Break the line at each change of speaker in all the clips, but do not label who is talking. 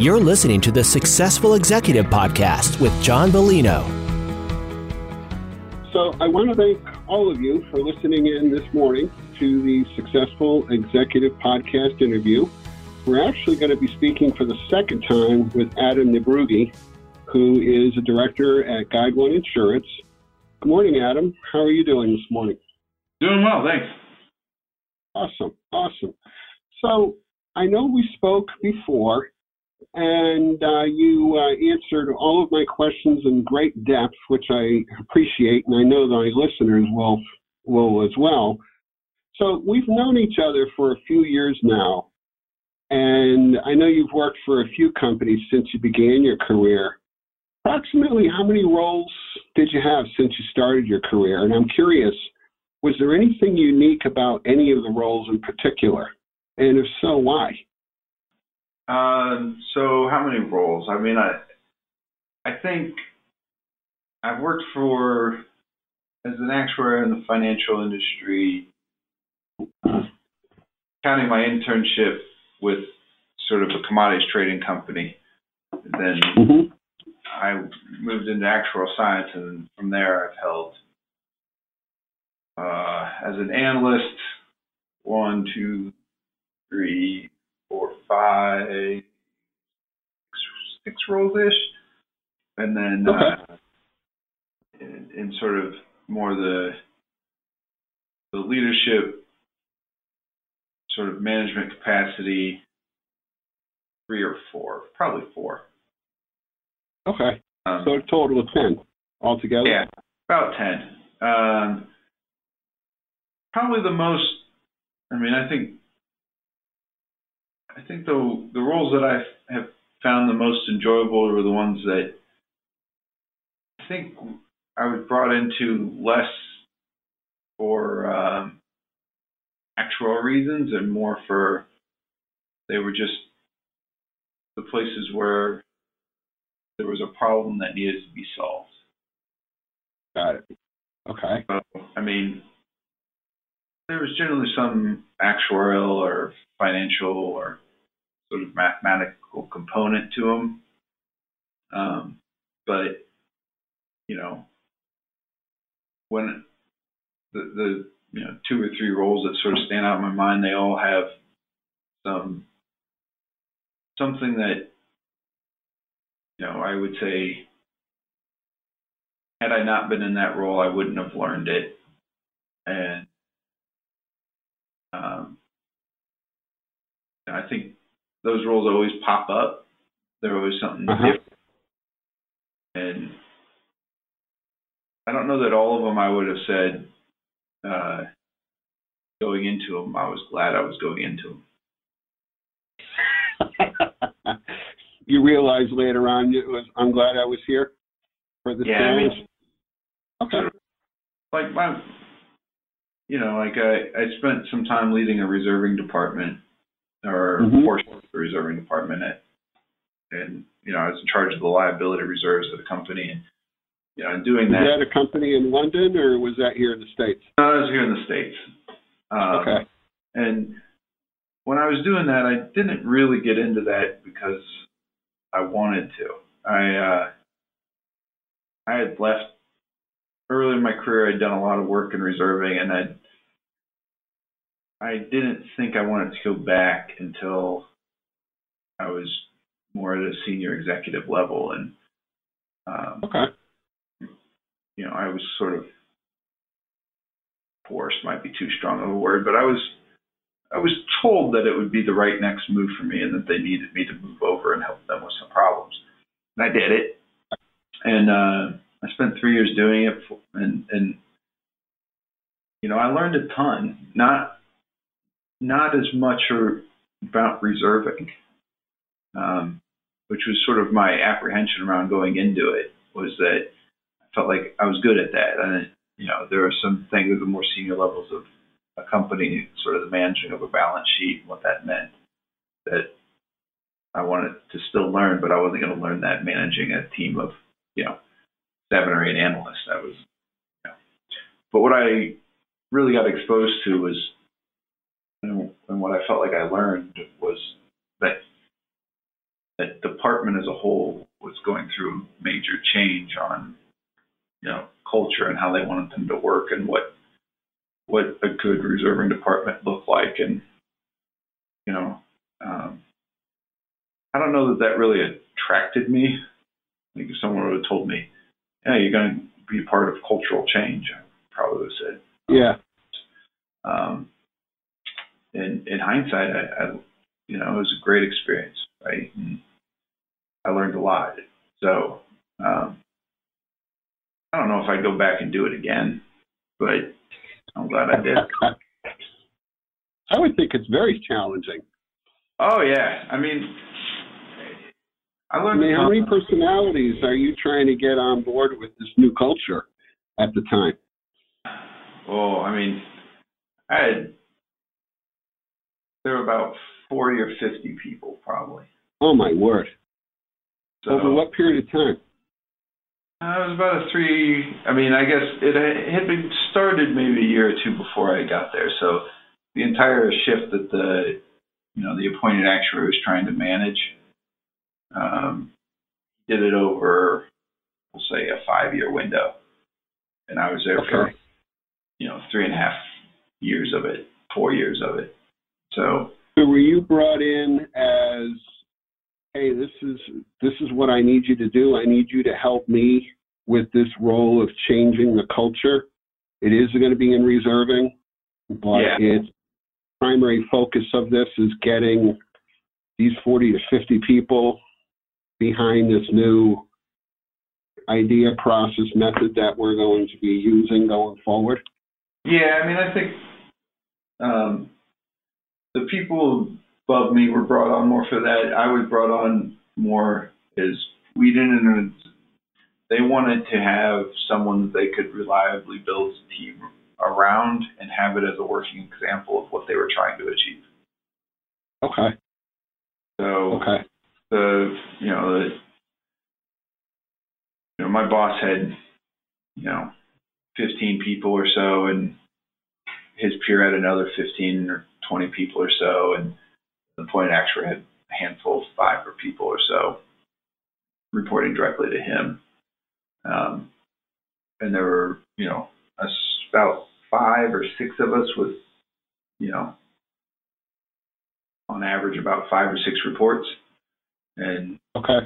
You're listening to the Successful Executive Podcast with John Bellino.
So, I want to thank all of you for listening in this morning to the Successful Executive Podcast interview. We're actually going to be speaking for the second time with Adam Niebrugge, who is a director at GuideOne Insurance. Good morning, Adam. How are you doing this morning?
Doing well, thanks.
Awesome, awesome. So, I know we spoke before, and uh, you uh, answered all of my questions in great depth, which I appreciate, and I know my listeners will will as well. So we've known each other for a few years now, and I know you've worked for a few companies since you began your career. Approximately how many roles did you have since you started your career? And I'm curious, was there anything unique about any of the roles in particular? And if so, why?
Um, so how many roles? I mean, I I think I've worked for as an actuary in the financial industry, counting my internship with sort of a commodities trading company. And then
Mm-hmm.
I moved into actuarial science, and from there I've held uh, as an analyst one, two, three, four, five, six roles ish, and then uh, in, in sort of more the the leadership sort of management capacity, three or four, probably four.
Okay.
Um,
So a total of 10 altogether?
yeah, about ten. Um, probably the most. I mean, I think. I think the the roles that I have found the most enjoyable are the ones that I think I was brought into less for um, actual reasons and more for they were just the places where there was a problem that needed to be solved.
Got it. Okay.
So, I mean, there was generally some actuarial or financial or sort of mathematical component to them. Um, but, you know, when the, the, you know, two or three roles that sort of stand out in my mind, they all have some, something that, you know, I would say had I not been in that role, I wouldn't have learned it. And um, I think those roles always pop up. They're always something
Uh-huh.
different. And I don't know that all of them I would have said uh, going into them. I was glad I was going into them.
you realize later on it was I'm glad I was here for the
Yeah, I mean-
okay.
like my you know like i i spent some time leading a reserving department or
Mhm.
portion of the reserving department at and you know i was in charge of the liability reserves of the company and you know in doing
Was
that
that a company in London or was that here in the States?
no, i was here in the states um,
Okay.
and when i was doing that i didn't really get into that because i wanted to i uh i had left early in my career i'd done a lot of work in reserving and i i didn't think i wanted to go back until i was more at a senior executive level and um
Okay.
you know, I was sort of forced might be too strong of a word, but I was I was told that it would be the right next move for me and that they needed me to move over and help them with some problems. And I did it. And uh I spent 3 years doing it for, and and you know, I learned a ton, not not as much about reserving. Um which was sort of my apprehension around going into it was that I felt like I was good at that. And, you know, there are some things at the more senior levels of a company, sort of the managing of a balance sheet, and what that meant, that I wanted to still learn, but I wasn't going to learn that managing a team of, you know, seven or eight analysts. That was, you know. But what I really got exposed to was, and what I felt like I learned was that that department as a whole was going through a major change on, you know, culture and how they wanted them to work and what what a good reserving department looked like, and you know, um, I don't know that that really attracted me. I think if someone would have told me, "Yeah, you're going to be part of cultural change," I probably would have said,
Yeah.
um, in in hindsight, I, I you know it was a great experience, right? And I learned a lot. So um, I don't know if I'd go back and do it again, but I'm glad I did.
I would think it's very challenging.
oh yeah, I mean, I
I mean, how many personalities are you trying to get on board with this new culture at the time?
Oh, I mean, I had there were about forty or fifty people probably.
Oh my word!
So
Over what period of time?
Uh, it was about a three. I mean, I guess it had been started maybe a year or two before I got there. So the entire shift that the, you know, the appointed actuary was trying to manage, um, did it over, we'll say, a five-year window, and I was there for, you know, three and a half years of it, four years of it. So
So were you brought in as, hey, this is this is what I need you to do. I need you to help me with this role of changing the culture. It is going to be in reserving, but
Yeah.
its primary focus of this is getting these 40 to 50 people behind this new idea, process, method that we're going to be using going forward.
Yeah, I mean, I think um, the people above me were brought on more for that. I was brought on more as we didn't. They wanted to have someone that they could reliably build a team around and have it as a working example of what they were trying to achieve.
Okay.
So
Okay.
The you know the you know my boss had you know 15 people or so and his peer had another 15 or 20 people or so and the point actuary had a handful of five or people or so reporting directly to him. Um, and there were you know about five or six of us with you know on average about five or six reports and
Okay.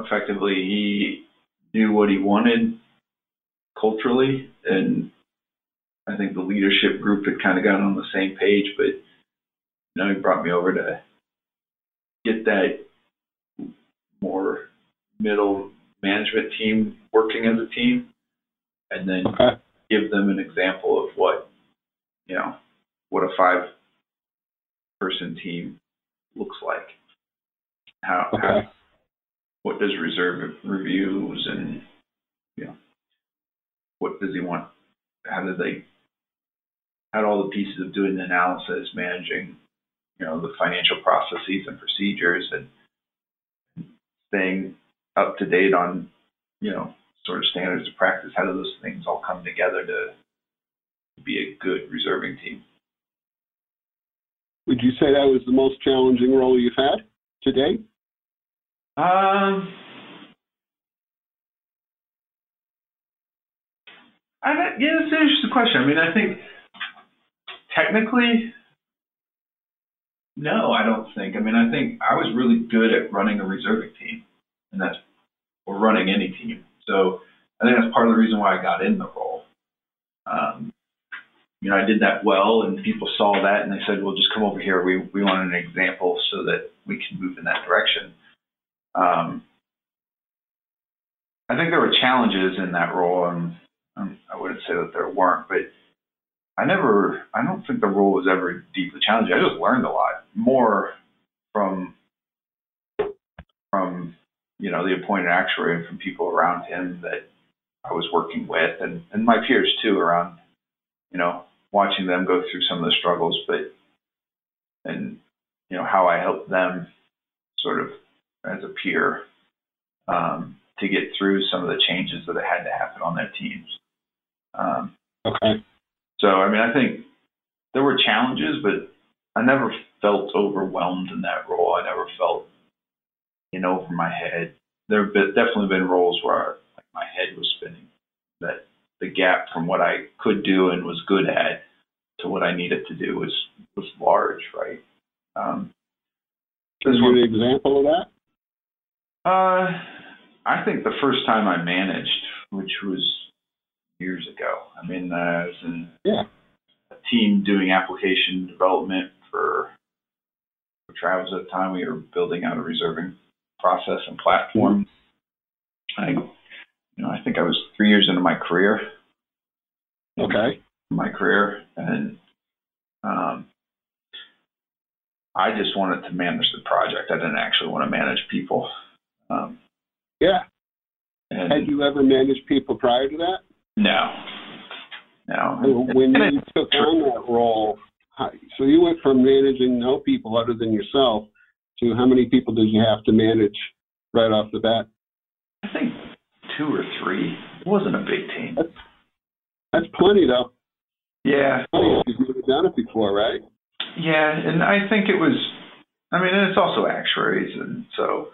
effectively he knew what he wanted culturally and I think the leadership group had kind of got on the same page but you know he brought me over to get that more middle management team working as a team and then
Okay.
give them an example of what you know what a five person team looks like how, how what does reserve reviews and you know what does he want how do they how do all the pieces of doing the analysis managing you know the financial processes and procedures and staying up to date on you know sort of standards of practice? How do those things all come together to be a good reserving team?
Would you say that was the most challenging role you've had to date?
Um, I don't- yeah, that's an interesting question. I mean, I think technically, no, I don't think. I mean, I think I was really good at running a reserving team, and that's or running any team. So I think that's part of the reason why I got in the role. Um, you know, I did that well, and people saw that, and they said, "Well, just come over here. We we want an example so that we can move in that direction." Um, I think there were challenges in that role, and um, I wouldn't say that there weren't, but I never, I don't think the role was ever deeply challenging. I just learned a lot more from, from, you know, the appointed actuary and from people around him that I was working with, and and my peers too, around, you know, watching them go through some of the struggles, but, and you know how I helped them, sort of as a peer um, to get through some of the changes that had to happen on their teams. Um,
Okay.
so, I mean, I think there were challenges, but I never felt overwhelmed in that role. I never felt in over my head. There have been, definitely been roles where like my head was spinning. That the gap from what I could do and was good at to what I needed to do was was large, right? Um,
Is there an example of that?
Uh, I think the first time I managed, which was years ago. I mean, uh, I was in
Yeah.
a team doing application development for for Travelers at the time. We were building out a reserving process and platform. I, you know, I think I was three years into my career.
Okay.
my career, and um, I just wanted to manage the project. I didn't actually want to manage people. Um,
Yeah. Had you ever managed people prior to that?
no, no.
When you took on that role, so you went from managing no people other than yourself to how many people did you have to manage right off the bat?
I think two or three. It wasn't a big team.
That's plenty, though.
Yeah,
Plenty you've never done it before, right?
yeah, and I think it was. I mean, and it's also actuaries, and so,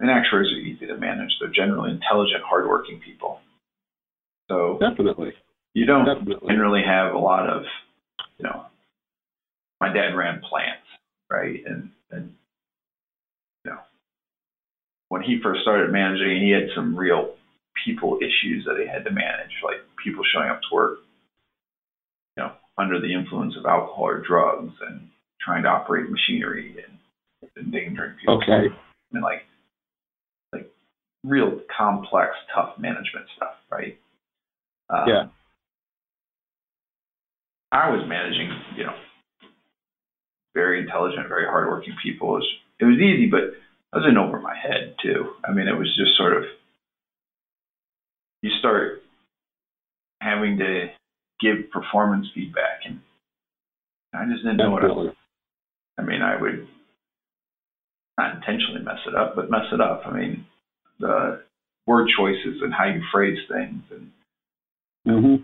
and actuaries are easy to manage. They're generally intelligent, hardworking people. So
Definitely.
you don't
Definitely.
generally have a lot of, you know, my dad ran plants, right? And, and, you know, when he first started managing, he had some real people issues that he had to manage, like people showing up to work, you know, under the influence of alcohol or drugs and trying to operate machinery and endangering people.
Okay.
And like, like real complex, tough management stuff, right? Um,
Yeah.
I was managing, you know, very intelligent, very hardworking people. It was, it was easy, but I was in over my head too. I mean, it was just sort of, you start having to give performance feedback, and I just didn't know what I was. I mean, I would not intentionally mess it up, but mess it up. I mean, the word choices and how you phrase things, and
hmm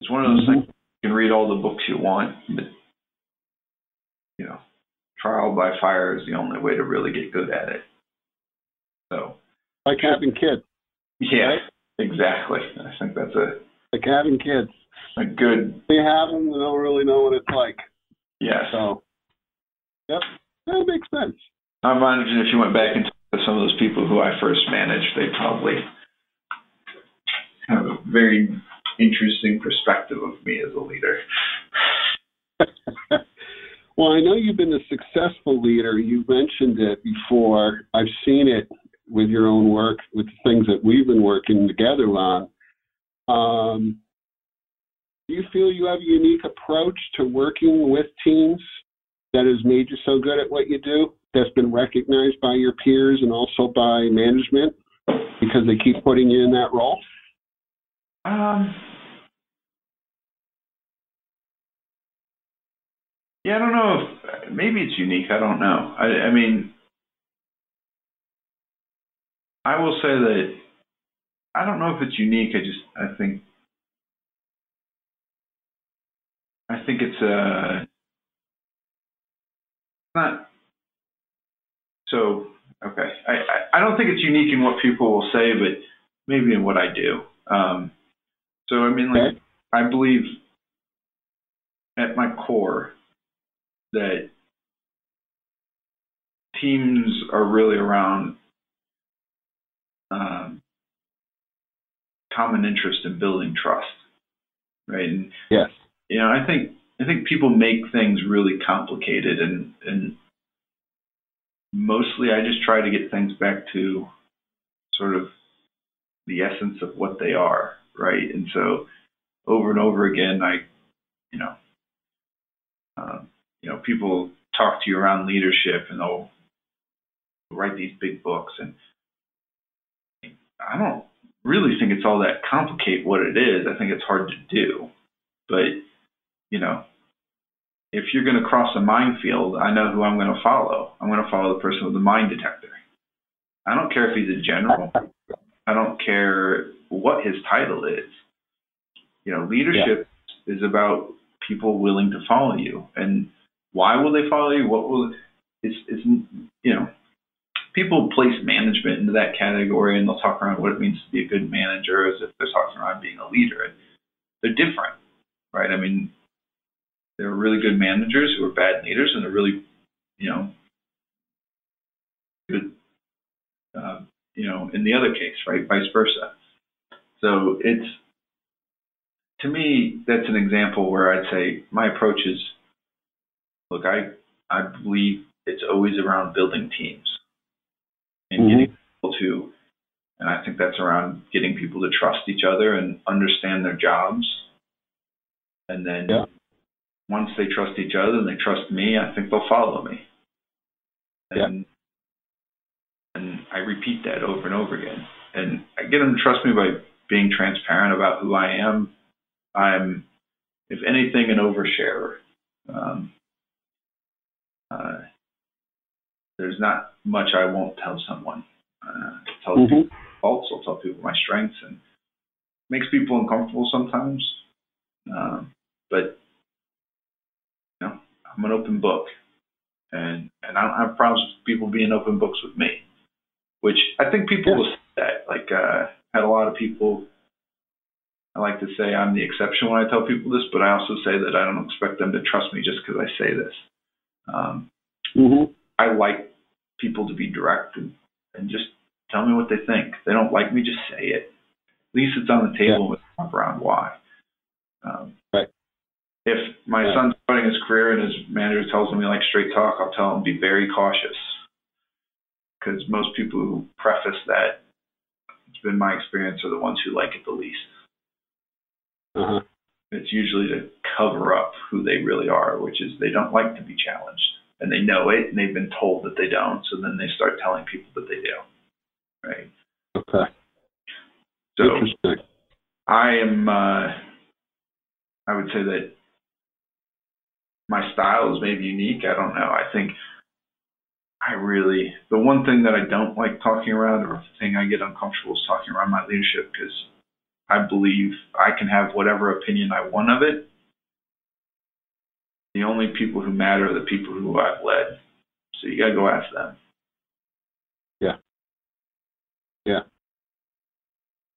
it's one of those things. You can read all the books you want, but you know, trial by fire is the only way to really get good at it. So,
Like having kids.
yeah,
Right.
exactly. I think that's a
Like having kids.
a good
They have them, they don't really know what it's like.
yes.
So, yep, that makes sense.
I imagine if you went back and talked to some of those people who I first managed, they probably have a very interesting perspective of me as a leader.
well, I know you've been a successful leader. You mentioned it before. I've seen it with your own work, with the things that we've been working together on. Um, do you feel you have a unique approach to working with teams that has made you so good at what you do? That's been recognized by your peers and also by management because they keep putting you in that role?
Um, yeah, I don't know if maybe it's unique. I don't know. I, I mean, I will say that I don't know if it's unique. I just I think I think it's uh not so okay. I, I I don't think it's unique in what people will say, but maybe in what I do. Um, so I mean, like
Okay.
I believe at my core that teams are really around um, common interest in building trust, right? And
Yes.
you know, I think I think people make things really complicated, and and mostly I just try to get things back to sort of the essence of what they are, right? And so over and over again, I, you know, um, you know, people talk to you around leadership, and they'll write these big books, and I don't really think it's all that complicate what it is. I think it's hard to do, but you know, if you're going to cross a minefield, I know who I'm going to follow. I'm going to follow the person with the mine detector. I don't care if he's a general. I don't care what his title is. You know, leadership is about people willing to follow you. And why will they follow you? What will it's it's you know, people place management into that category and they'll talk around what it means to be a good manager as if they're talking around being a leader. They're different, right? I mean, there are really good managers who are bad leaders, and they're really, you know, good, uh, you know, in the other case, right? Vice versa. So it's, to me, that's an example where I'd say my approach is, look, I, I believe it's always around building teams and
Mhm.
getting people to, and I think that's around getting people to trust each other and understand their jobs. And then
Yeah.
Once they trust each other and they trust me, I think they'll follow me. And, and I repeat that over and over again. And I get them to trust me by being transparent about who I am. I'm, if anything, an oversharer. Um, uh, there's not much I won't tell someone. Uh, tell
Mhm.
people faults, I'll tell people my strengths, and makes people uncomfortable sometimes. Um, but I'm an open book, and and I don't have problems with people being open books with me. Which I think people
Yeah.
will say that. Like, uh, had a lot of people. I like to say I'm the exception when I tell people this, but I also say that I don't expect them to trust me just because I say this. Um,
Mhm.
I like people to be direct and, and just tell me what they think. If they don't like me, just say it. At least it's on the table with talk around why. Um. If my
Right.
son's starting his career and his manager tells him he likes straight talk, I'll tell him be very cautious. Because most people who preface that, it's been my experience, are the ones who like it the least.
Uh-huh.
It's usually to cover up who they really are, which is they don't like to be challenged. And they know it, and they've been told that they don't. So then they start telling people that they do. Right.
Okay.
So
Interesting.
I am, uh, I would say that my style is maybe unique. I don't know. I think I really, the one thing that I don't like talking around or the thing I get uncomfortable is talking around my leadership because I believe I can have whatever opinion I want of it. The only people who matter are the people who I've led. So you got to go ask them.
Yeah. Yeah.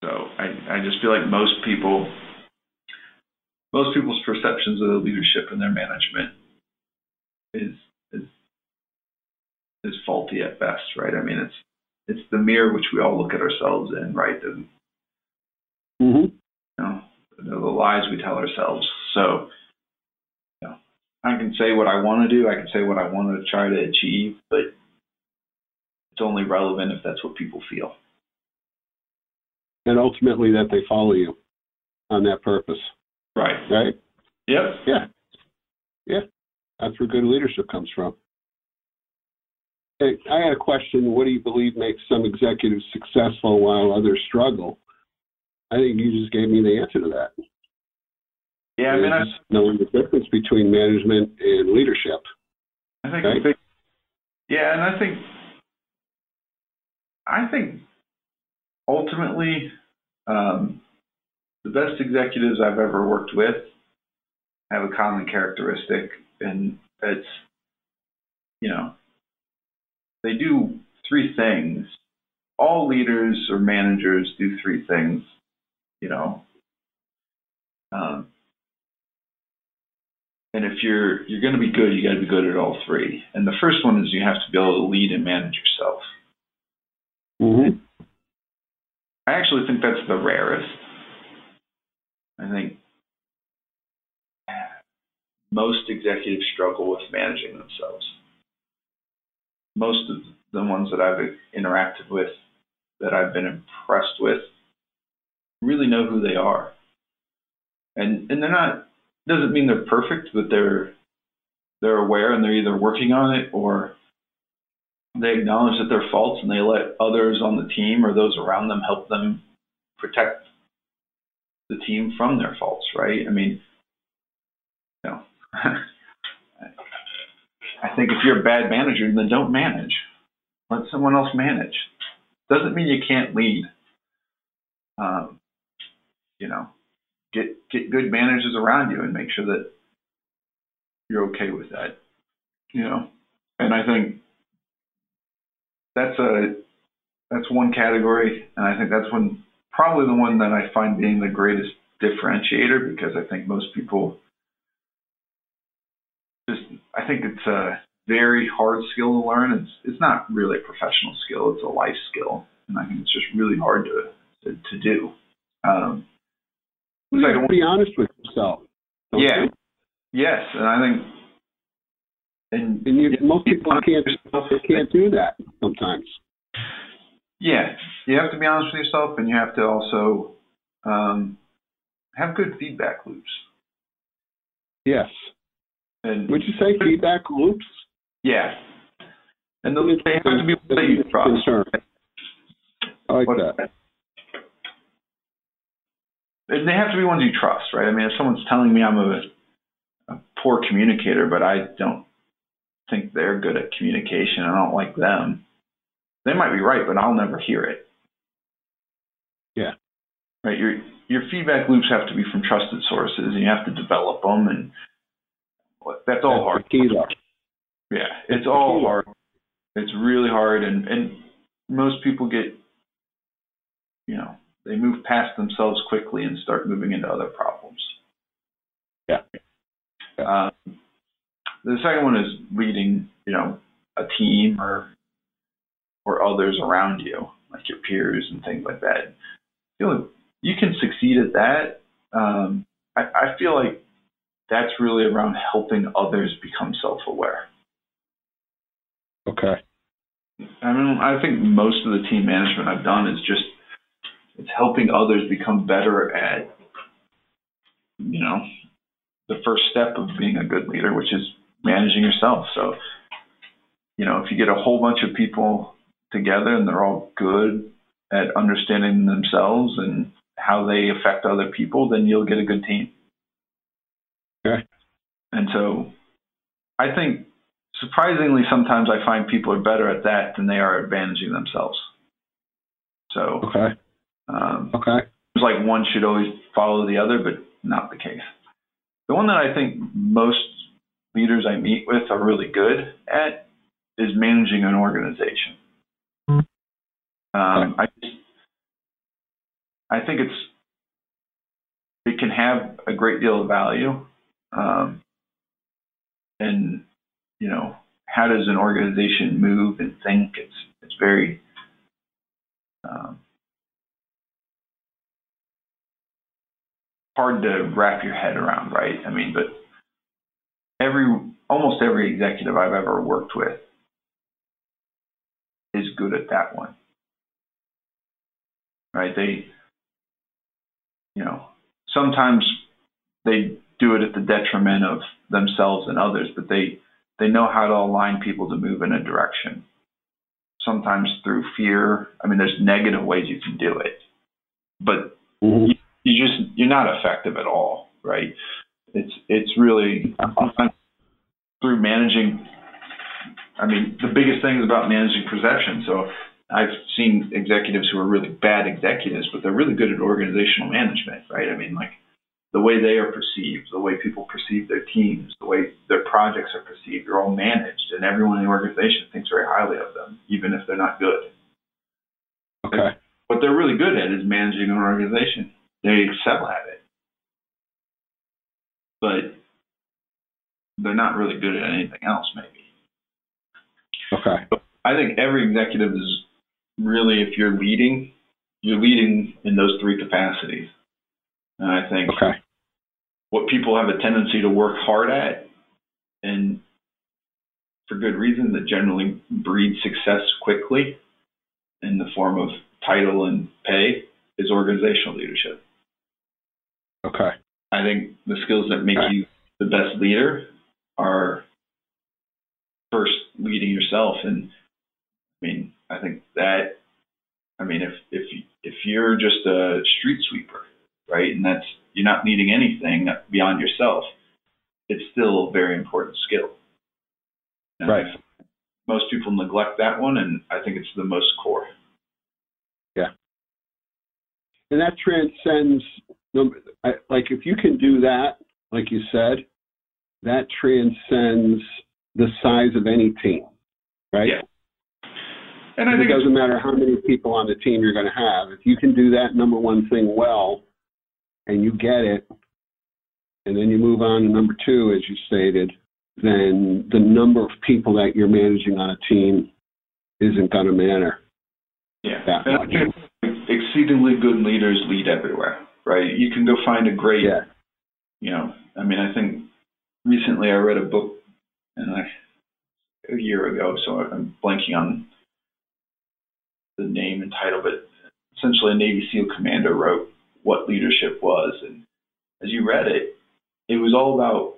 So I, I just feel like most people, most people's perceptions of their leadership and their management is is is faulty at best, right? I mean, it's it's the mirror which we all look at ourselves in, right? The,
Mhm.
you know, the, the lies we tell ourselves. So, you know, I can say what I want to do. I can say what I want to try to achieve, but it's only relevant if that's what people feel.
And ultimately that they follow you on that purpose,
Right.
right?
Yep. Yeah. Yeah.
That's where good leadership comes from. Hey, I had a question. What do you believe makes some executives successful while others struggle? I think you just gave me the answer to that.
Yeah. I mean, I,
knowing the difference between management and leadership.
I think,
Right.
a big, yeah, and I think, I think ultimately, um, the best executives I've ever worked with have a common characteristic, and it's, you know, they do three things. All leaders or managers do three things, you know. Um, and if you're you're going to be good, you got to be good at all three. And the first one is you have to be able to lead and manage yourself.
Mm-hmm.
I actually think that's the rarest. I think most executives struggle with managing themselves. Most of the ones that I've interacted with, that I've been impressed with, really know who they are. And and they're not doesn't mean they're perfect, but they're they're aware and they're either working on it or they acknowledge that they're faults and they let others on the team or those around them help them protect the team from their faults, right? I mean, you know, I think if you're a bad manager, then don't manage. Let someone else manage. Doesn't mean you can't lead. Um, you know, get get good managers around you and make sure that you're okay with that. You know, and I think that's a that's one category, and I think that's one probably the one that I find being the greatest differentiator because I think most people just I think it's a very hard skill to learn. It's it's not really a professional skill; it's a life skill, and I think it's just really hard to to, to do. Um,
you have to be honest with yourself.
Yeah. You? Yes, and I think, and,
and you, most people can't they can't do that sometimes.
Yeah, you have to be honest with yourself, and you have to also um, have good feedback loops.
Yes.
And
would you say feedback loops?
Yeah. And those they have to be that you trust.
I like that.
And they have to be ones you trust, right? I mean, if someone's telling me I'm a, a poor communicator, but I don't think they're good at communication, I don't like them, they might be right, but I'll never hear it.
Yeah.
Right. Your your feedback loops have to be from trusted sources, and you have to develop them, and that's all
that's
hard.
key.
Yeah, it's all hard. It's really hard, and and most people get, you know, they move past themselves quickly and start moving into other problems.
Yeah.
yeah. Um, the second one is leading, you know, a team or or others around you, like your peers and things like that. You know, you can succeed at that. Um, I, I feel like that's really around helping others become self-aware.
Okay.
I mean, I think most of the team management I've done is just it's helping others become better at, you know, the first step of being a good leader, which is managing yourself. So, you know, if you get a whole bunch of people together and they're all good at understanding themselves and how they affect other people, then you'll get a good team.
Okay.
And so I think surprisingly sometimes I find people are better at that than they are at managing themselves. So
Okay.
Um,
okay.
It's like one should always follow the other, but not the case. The one that I think most leaders I meet with are really good at is managing an organization. Um, I I think it's it can have a great deal of value, um, and you know how does an organization move and think? It's it's very um, hard to wrap your head around, right? I mean, but every almost every executive I've ever worked with is good at that one right? They, you know, sometimes they do it at the detriment of themselves and others, but they they know how to align people to move in a direction. Sometimes through fear. I mean, there's negative ways you can do it, but mm-hmm. you, you just you're not effective at all, right? It's it's really through managing. I mean, the biggest thing is about managing perception. So I've seen executives who are really bad executives, but they're really good at organizational management, right? I mean, like the way they are perceived, the way people perceive their teams, the way their projects are perceived, they're all managed, and everyone in the organization thinks very highly of them, even if they're not good.
Okay.
what they're really good at is managing an organization. They excel at it, but they're not really good at anything else, maybe.
Okay.
But I think every executive is really, if you're leading, you're leading in those three capacities. And I think
okay.
what people have a tendency to work hard at, and for good reason, that generally breeds success quickly in the form of title and pay, is organizational leadership.
Okay.
I think the skills that make okay. you the best leader are first leading yourself. And I mean, I think that, I mean, if if if you're just a street sweeper, right, and that's you're not needing anything beyond yourself, it's still a very important skill.
And right.
Most people neglect that one, and I think it's the most core.
Yeah. And that transcends, like, if you can do that, like you said, that transcends the size of any team, right?
Yeah. And I
it
think it's,
doesn't matter how many people on the team you're going to have. If you can do that number one thing well, and you get it, and then you move on to number two, as you stated, then the number of people that you're managing on a team isn't going to matter.
yeah,
that
and
much.
exceedingly good leaders lead everywhere, right? You can go find a great
Yeah.
you know, I mean, I think recently I read a book, and I a year ago, so I'm blanking on the name and title, but essentially a Navy SEAL commander wrote what leadership was, and as you read it, it was all about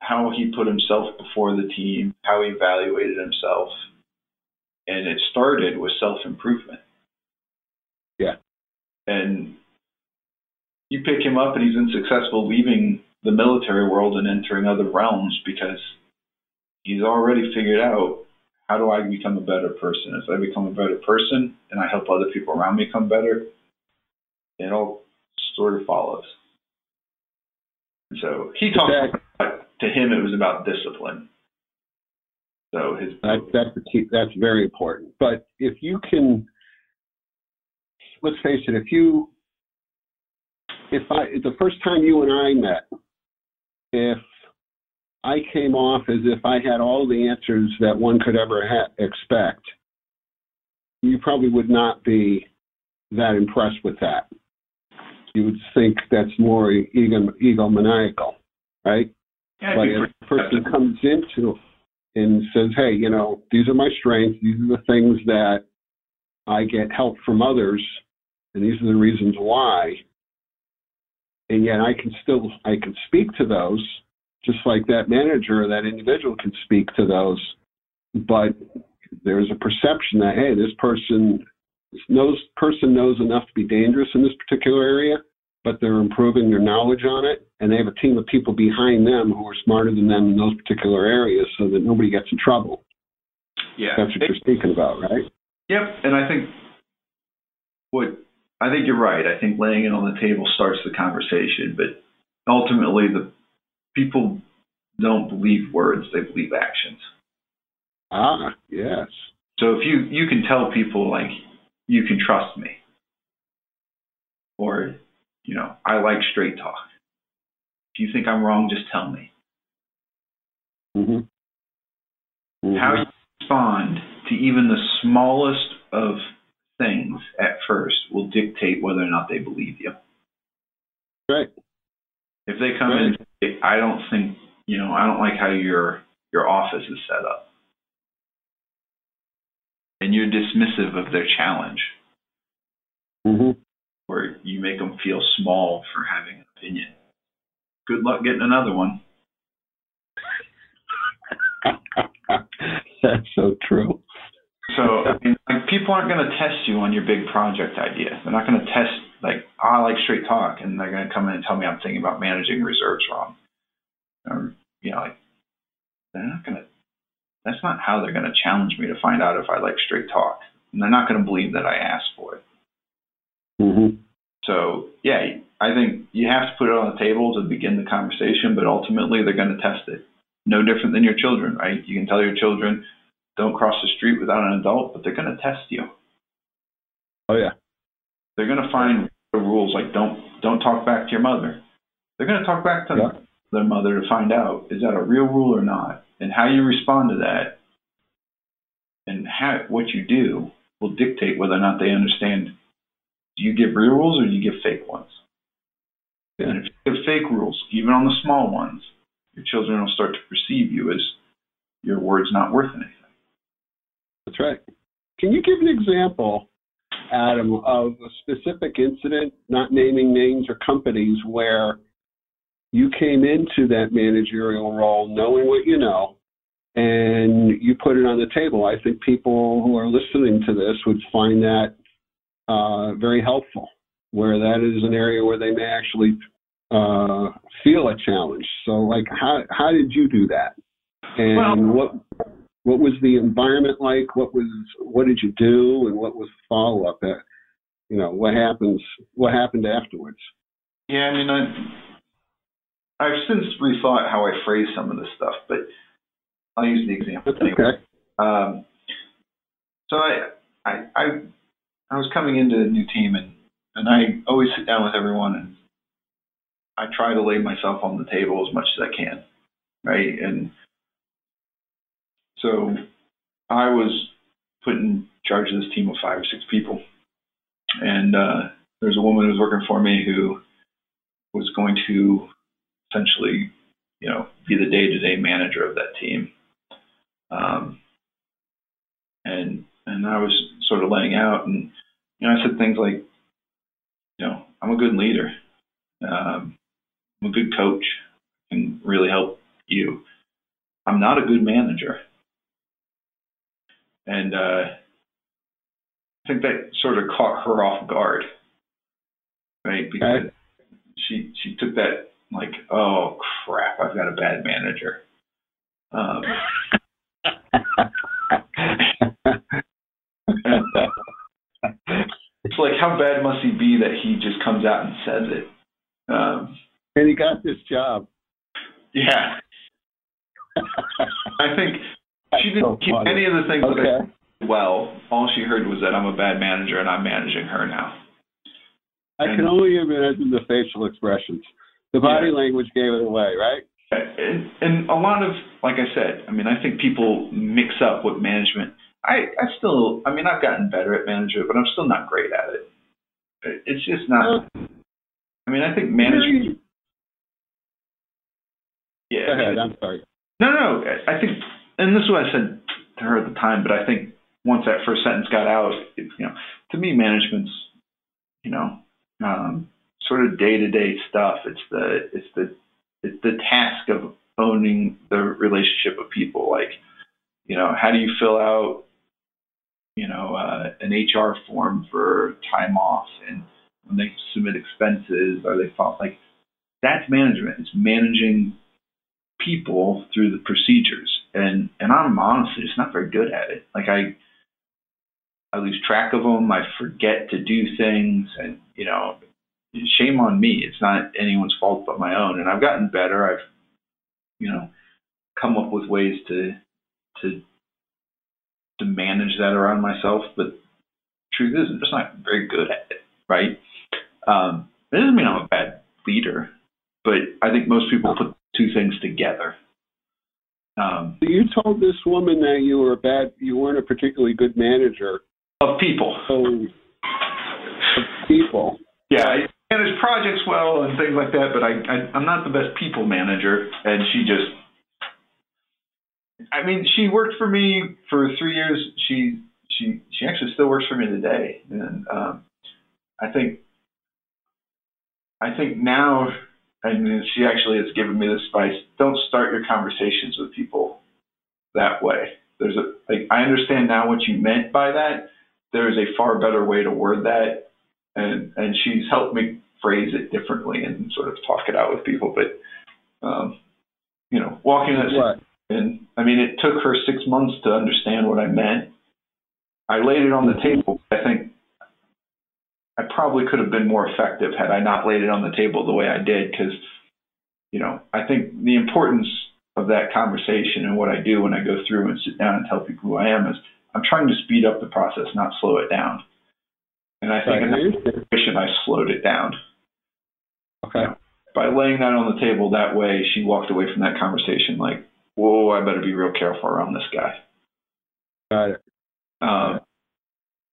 how he put himself before the team, how he evaluated himself, and it started with self improvement.
Yeah.
And you pick him up and he's unsuccessful leaving the military world and entering other realms because he's already figured out how do I become a better person? If I become a better person and I help other people around me become better, it all sort of follows. And so he talks about, to him it was about discipline. So his
That, that's key, that's very important. But if you can, let's face it, if you, if I, the first time you and I met, if I came off as if I had all the answers that one could ever ha- expect, you probably would not be that impressed with that. You would think that's more ego, egomaniacal, right?
yeah,
But if a person comes into and says, hey, you know, these are my strengths, these are the things that I get help from others, and these are the reasons why, and yet I can still I can speak to those, just like that manager or that individual can speak to those, but there's a perception that hey, this person knows person knows enough to be dangerous in this particular area, but they're improving their knowledge on it, and they have a team of people behind them who are smarter than them in those particular areas, so that nobody gets in trouble.
yeah.
That's what you're speaking about, right?
Yep, and I think what I think you're right. I think laying it on the table starts the conversation, but ultimately the people don't believe words; they believe actions.
Ah, yes.
So if you you can tell people like you can trust me, or you know I like straight talk. If you think I'm wrong, just tell me.
hmm
How you respond to even the smallest of things at first will dictate whether or not they believe you.
right.
If they come in and say, I don't think, you know, I don't like how your your office is set up. And you're dismissive of their challenge,
hmm
or you make them feel small for having an opinion. Good luck getting another one.
That's so true.
So, I mean, like, people aren't going to test you on your big project idea. They're not going to test, like, I like straight talk, and they're going to come in and tell me I'm thinking about managing reserves wrong. Or, you know, like, they're not going to, that's not how they're going to challenge me to find out if I like straight talk. And they're not going to believe that I asked for it.
hmm
So, yeah, I think you have to put it on the table to begin the conversation, but ultimately they're going to test it. No different than your children, right? You can tell your children, don't cross the street without an adult, but they're going to test you.
Oh yeah.
They're going to find rules like don't don't talk back to your mother. They're going to talk back to
Yeah.
their mother to find out is that a real rule or not, and how you respond to that, and how what you do will dictate whether or not they understand. Do you give real rules or do you give fake ones?
Yeah.
And if you give fake rules, even on the small ones, your children will start to perceive you as your word's not worth anything.
That's right. Can you give an example, Adam, of a specific incident, not naming names or companies, where you came into that managerial role knowing what you know and you put it on the table? I think people who are listening to this would find that uh, very helpful, where that is an area where they may actually uh, feel a challenge. So, like, how, how did you do that? And what what was the environment like? What was what did you do, and what was the follow up? At you know what happens? What happened afterwards?
Yeah, I mean, I, I've since rethought how I phrase some of this stuff, but I'll use the example.
That's okay.
Um, so I I, I I was coming into a new team and and I always sit down with everyone and I try to lay myself on the table as much as I can, right? And so I was put in charge of this team of five or six people, and uh, there's a woman who was working for me who was going to essentially, you know, be the day-to-day manager of that team. Um, and and I was sort of laying out, and you know, I said things like, you know, I'm a good leader. Um, I'm a good coach. Can really help you. I'm not a good manager. And uh, I think that sort of caught her off guard, right? Because okay. she she took that like, oh crap, I've got a bad manager. Um, it's like how bad must he be that he just comes out and says it? Um,
and he got this job.
Yeah. I think she didn't so keep any of the things okay. that I well. All she heard was that I'm a bad manager and I'm managing her now.
I and, can only imagine the facial expressions. The body yeah. language gave it away, right?
And, and a lot of, like I said, I mean, I think people mix up what management. I, I still, I mean, I've gotten better at management, but I'm still not great at it. It's just not. I mean, I think management.
Yeah. Go ahead. I'm sorry.
No, no. I think and this is what I said to her at the time, but I think once that first sentence got out, it, you know, to me, management's, you know, um, sort of day to day stuff. It's the it's the it's the task of owning the relationship of people. Like, you know, how do you fill out, you know, uh, an HR form for time off, and when they submit expenses, are they like that's management. It's managing people through the procedures and and I'm honestly just not very good at it. Like I I lose track of them. I forget to do things, and you know, shame on me. It's not anyone's fault but my own. And I've gotten better. I've you know come up with ways to to to manage that around myself. But truth is, I'm just not very good at it. Right? Um, it doesn't mean I'm a bad leader, but I think most people put two things together
um, you told this woman that you were a bad, you weren't a particularly good manager
of people.
So, of people.
Yeah, I manage projects well and things like that, but I, I I'm not the best people manager. And she just, I mean, she worked for me for three years. She she she actually still works for me today, and um, I think I think now and she actually has given me this advice: don't start your conversations with people that way. There's a like I understand now what you meant by that. There is a far better way to word that, and and she's helped me phrase it differently and sort of talk it out with people. But um, you know, walking that
what?
and I mean, it took her six months to understand what I meant. I laid it on the table. I probably could have been more effective had I not laid it on the table the way I did. Because, you know, I think the importance of that conversation and what I do when I go through and sit down and tell people who I am is I'm trying to speed up the process, not slow it down. And I think in that situation, I slowed it down.
Okay. You know,
by laying that on the table that way, she walked away from that conversation like, whoa, I better be real careful around this guy.
Got it.
Um,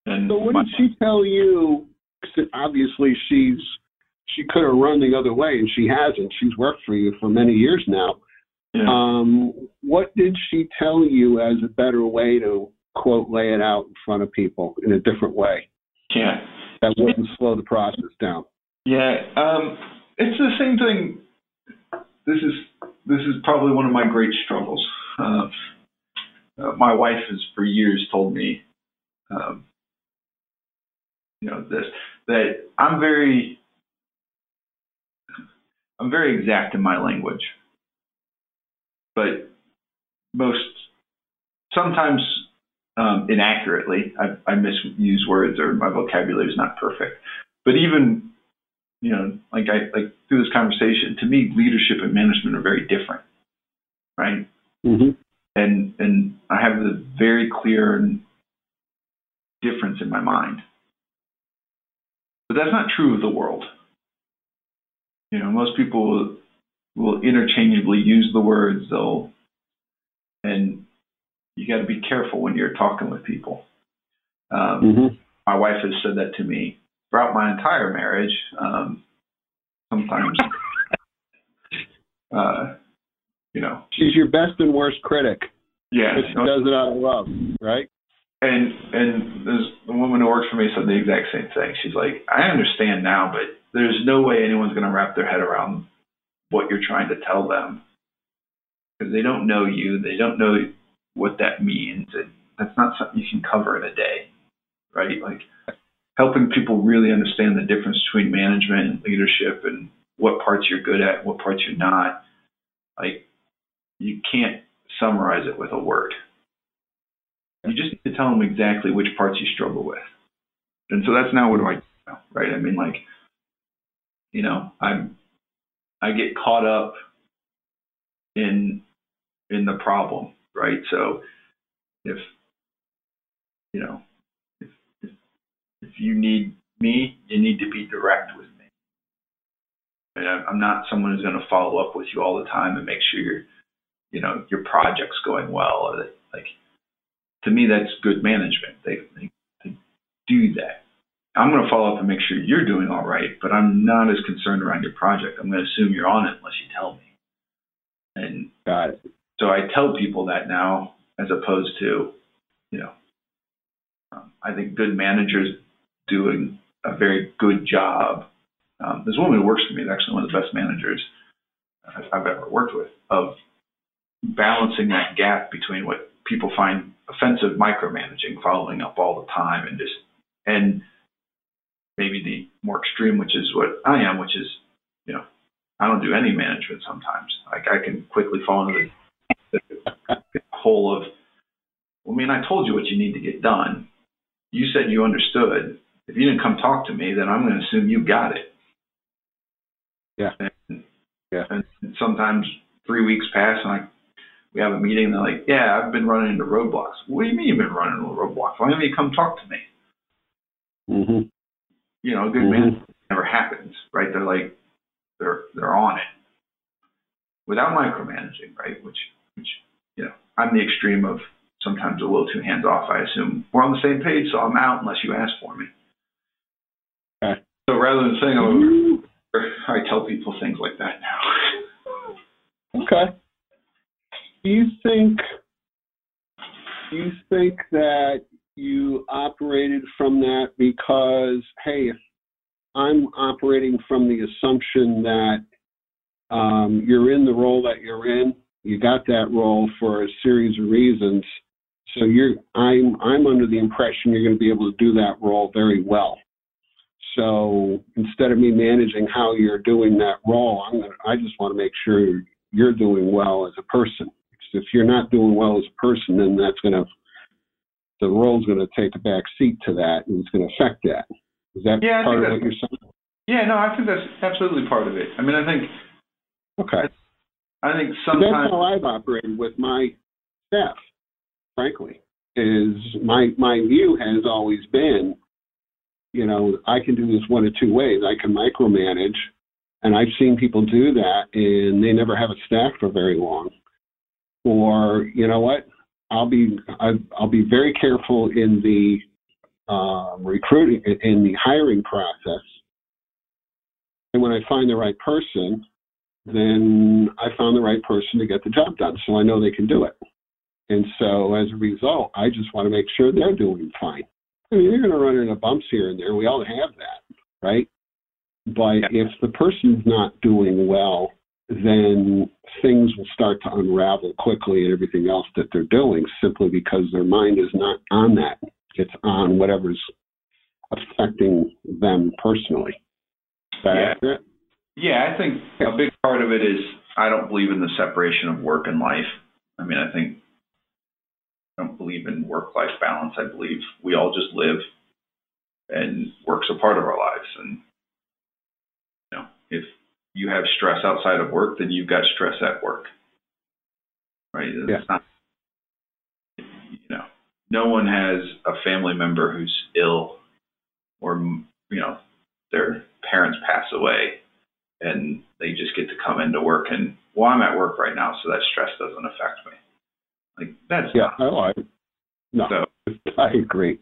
and
so what did she tell you obviously she's she could have run the other way and she hasn't. She's worked for you for many years now.
Yeah.
Um, what did she tell you as a better way to quote lay it out in front of people in a different way?
Yeah.
That wouldn't slow the process down.
Yeah. Um, it's the same thing. This is this is probably one of my great struggles. Uh, uh, my wife has for years told me, um, you know, this that I'm very I'm very exact in my language. But most sometimes um, inaccurately, I, I misuse words or my vocabulary is not perfect. But even you know, like I like through this conversation, to me, leadership and management are very different, right?
Mm-hmm.
And and I have the very clear difference in my mind. But that's not true of the world. You know, most people will, interchangeably use the words, they'll, and you got to be careful when you're talking with people. Um,
Mm-hmm.
My wife has said that to me throughout my entire marriage. Um, sometimes, uh, you know,
She's your best and worst critic.
yeah,
she does it out of love, right?
And and there's the woman who works for me said the exact same thing. She's like, I understand now, but there's no way anyone's going to wrap their head around what you're trying to tell them because they don't know you. They don't know what that means, and that's not something you can cover in a day, right? Like helping people really understand the difference between management and leadership, and what parts you're good at, what parts you're not. Like you can't summarize it with a word. You just need to tell them exactly which parts you struggle with. And so that's now what I do right? I mean, like, you know, I'm, I get caught up in, in the problem, right? So if, you know, if, if, if you need me, you need to be direct with me. And I'm I'm not someone who's going to follow up with you all the time and make sure your, you know, your project's going well or that, like, to me, that's good management. They, they, they do that. I'm going to follow up and make sure you're doing all right, but I'm not as concerned around your project. I'm going to assume you're on it unless you tell me. And
Got it.
so I tell people that now, as opposed to, you know, um, I think good managers doing a very good job. Um, this woman who works for me is actually one of the best managers I've, I've ever worked with of balancing that gap between what people find offensive micromanaging, following up all the time, and just and maybe the more extreme, which is what I am, which is you know I don't do any management sometimes. Like I can quickly fall into the, the hole of, well, I mean, I told you what you need to get done. You said you understood. If you didn't come talk to me, then I'm going to assume you got it.
Yeah.
And,
Yeah.
And sometimes three weeks pass and I we have a meeting and they're like, yeah, I've been running into roadblocks. What do you mean you've been running into roadblocks? Why don't you come talk to me?
Mm-hmm.
You know, a good
Mhm.
man never happens, right? They're like, they're they're on it without micromanaging, right? Which which you know, I'm the extreme of sometimes a little too hands off. I assume we're on the same page, so I'm out unless you ask for me.
Okay.
So rather than saying, oh, I tell people things like that now.
Okay. Do you think do you think that you operated from that because hey, I'm operating from the assumption that um, you're in the role that you're in, you got that role for a series of reasons. So you're I'm I'm under the impression you're going to be able to do that role very well. So instead of me managing how you're doing that role, I'm gonna I just want to make sure you're doing well as a person. If you're not doing well as a person, then that's gonna the role's gonna take a back seat to that, and it's gonna affect that. Is that
Yeah,
part of what you're saying?
Yeah, no, I think that's absolutely part of it. I mean, I think
Okay.
I think sometimes That's
how I've operated with my staff, frankly. Is my my view has always been, you know, I can do this one of two ways. I can micromanage, and I've seen people do that, and they never have a staff for very long. Or you know what? I'll be I- I'll be very careful in the um, recruiting in the hiring process, and when I find the right person, then I found the right person to get the job done. So I know they can do it. And so as a result, I just want to make sure they're doing fine. I mean, you're going to run into bumps here and there. We all have that, right? But if the person's not doing well, then things will start to unravel quickly and everything else that they're doing simply because their mind is not on that. It's on whatever's affecting them personally. Is that
Yeah.
accurate?
Yeah, I think a big part of it is I don't believe in the separation of work and life. I mean, I think I don't believe in work-life balance. I believe we all just live, and work's a part of our lives. And you know, if you have stress outside of work, then you've got stress at work, right? It's
Yeah.
not, you know, no one has a family member who's ill or you know their parents pass away and they just get to come into work and well i'm at work right now so that stress doesn't affect me. Like that's
yeah not, I, no so, i agree.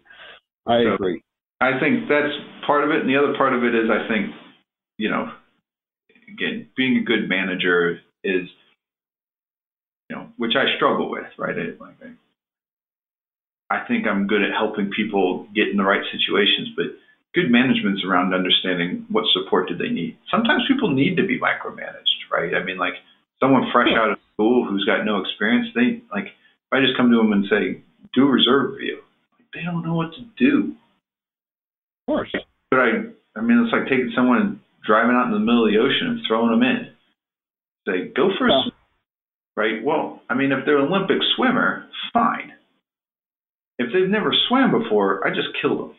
I so agree.
I think that's part of it. And the other part of it is i think you know again being a good manager is you know which i struggle with right it, like I, I think i'm good at helping people get in the right situations but good management's around understanding what support do they need. Sometimes people need to be micromanaged, right? I mean, like someone fresh out of school who's got no experience, they like if I just come to them and say, do a reserve review, they don't know what to do.
Of course.
But I, I mean, it's like taking someone and driving out in the middle of the ocean and throwing them in. Say, go for a yeah. swim, right? Well, I mean, if they're an Olympic swimmer, fine. If they've never swam before, I just kill them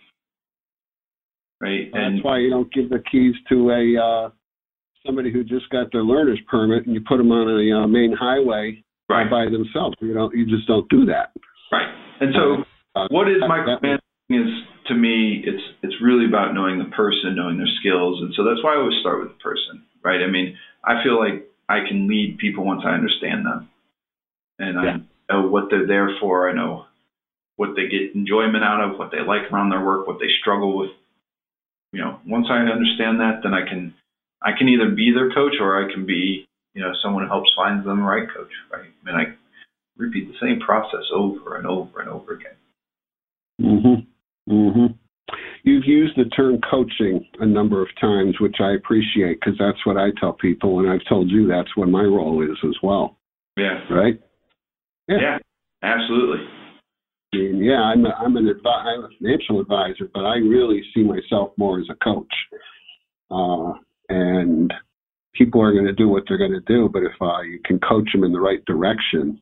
right?
And that's why you don't give the keys to a uh, somebody who just got their learner's permit and you put them on a uh, main highway
right.
by themselves. You don't. You just don't do that.
Right. And so, uh, what is micromanaging? Is to me, it's it's really about knowing the person, knowing their skills, and so that's why I always start with the person, right? I mean, I feel like I can lead people once I understand them, and yeah. I know what they're there for. I know what they get enjoyment out of, what they like around their work, what they struggle with you know, once I understand that, then I can I can either be their coach or I can be, you know, someone who helps find them the right coach, right? I mean, I repeat the same process over and over and over again.
Mhm. Mhm. You've used the term coaching a number of times, which I appreciate because that's what I tell people, and I've told you that's what my role is as well.
Yeah.
Right.
Yeah. yeah absolutely
mean, yeah, I'm a, I'm an advi- I'm a financial advisor, but I really see myself more as a coach. Uh, and people are going to do what they're going to do, but if uh, you can coach them in the right direction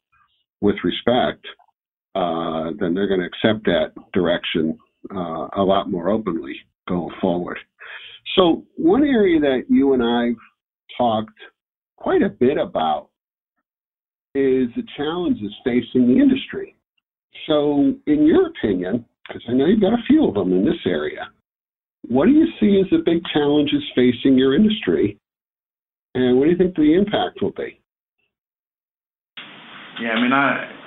with respect, uh, then they're going to accept that direction uh, a lot more openly going forward. So, one area that you and I talked quite a bit about is the challenges facing the industry. So, in your opinion, because I know you've got a few of them in this area, what do you see as the big challenges facing your industry? And what do you think the impact will be?
Yeah, I mean, I,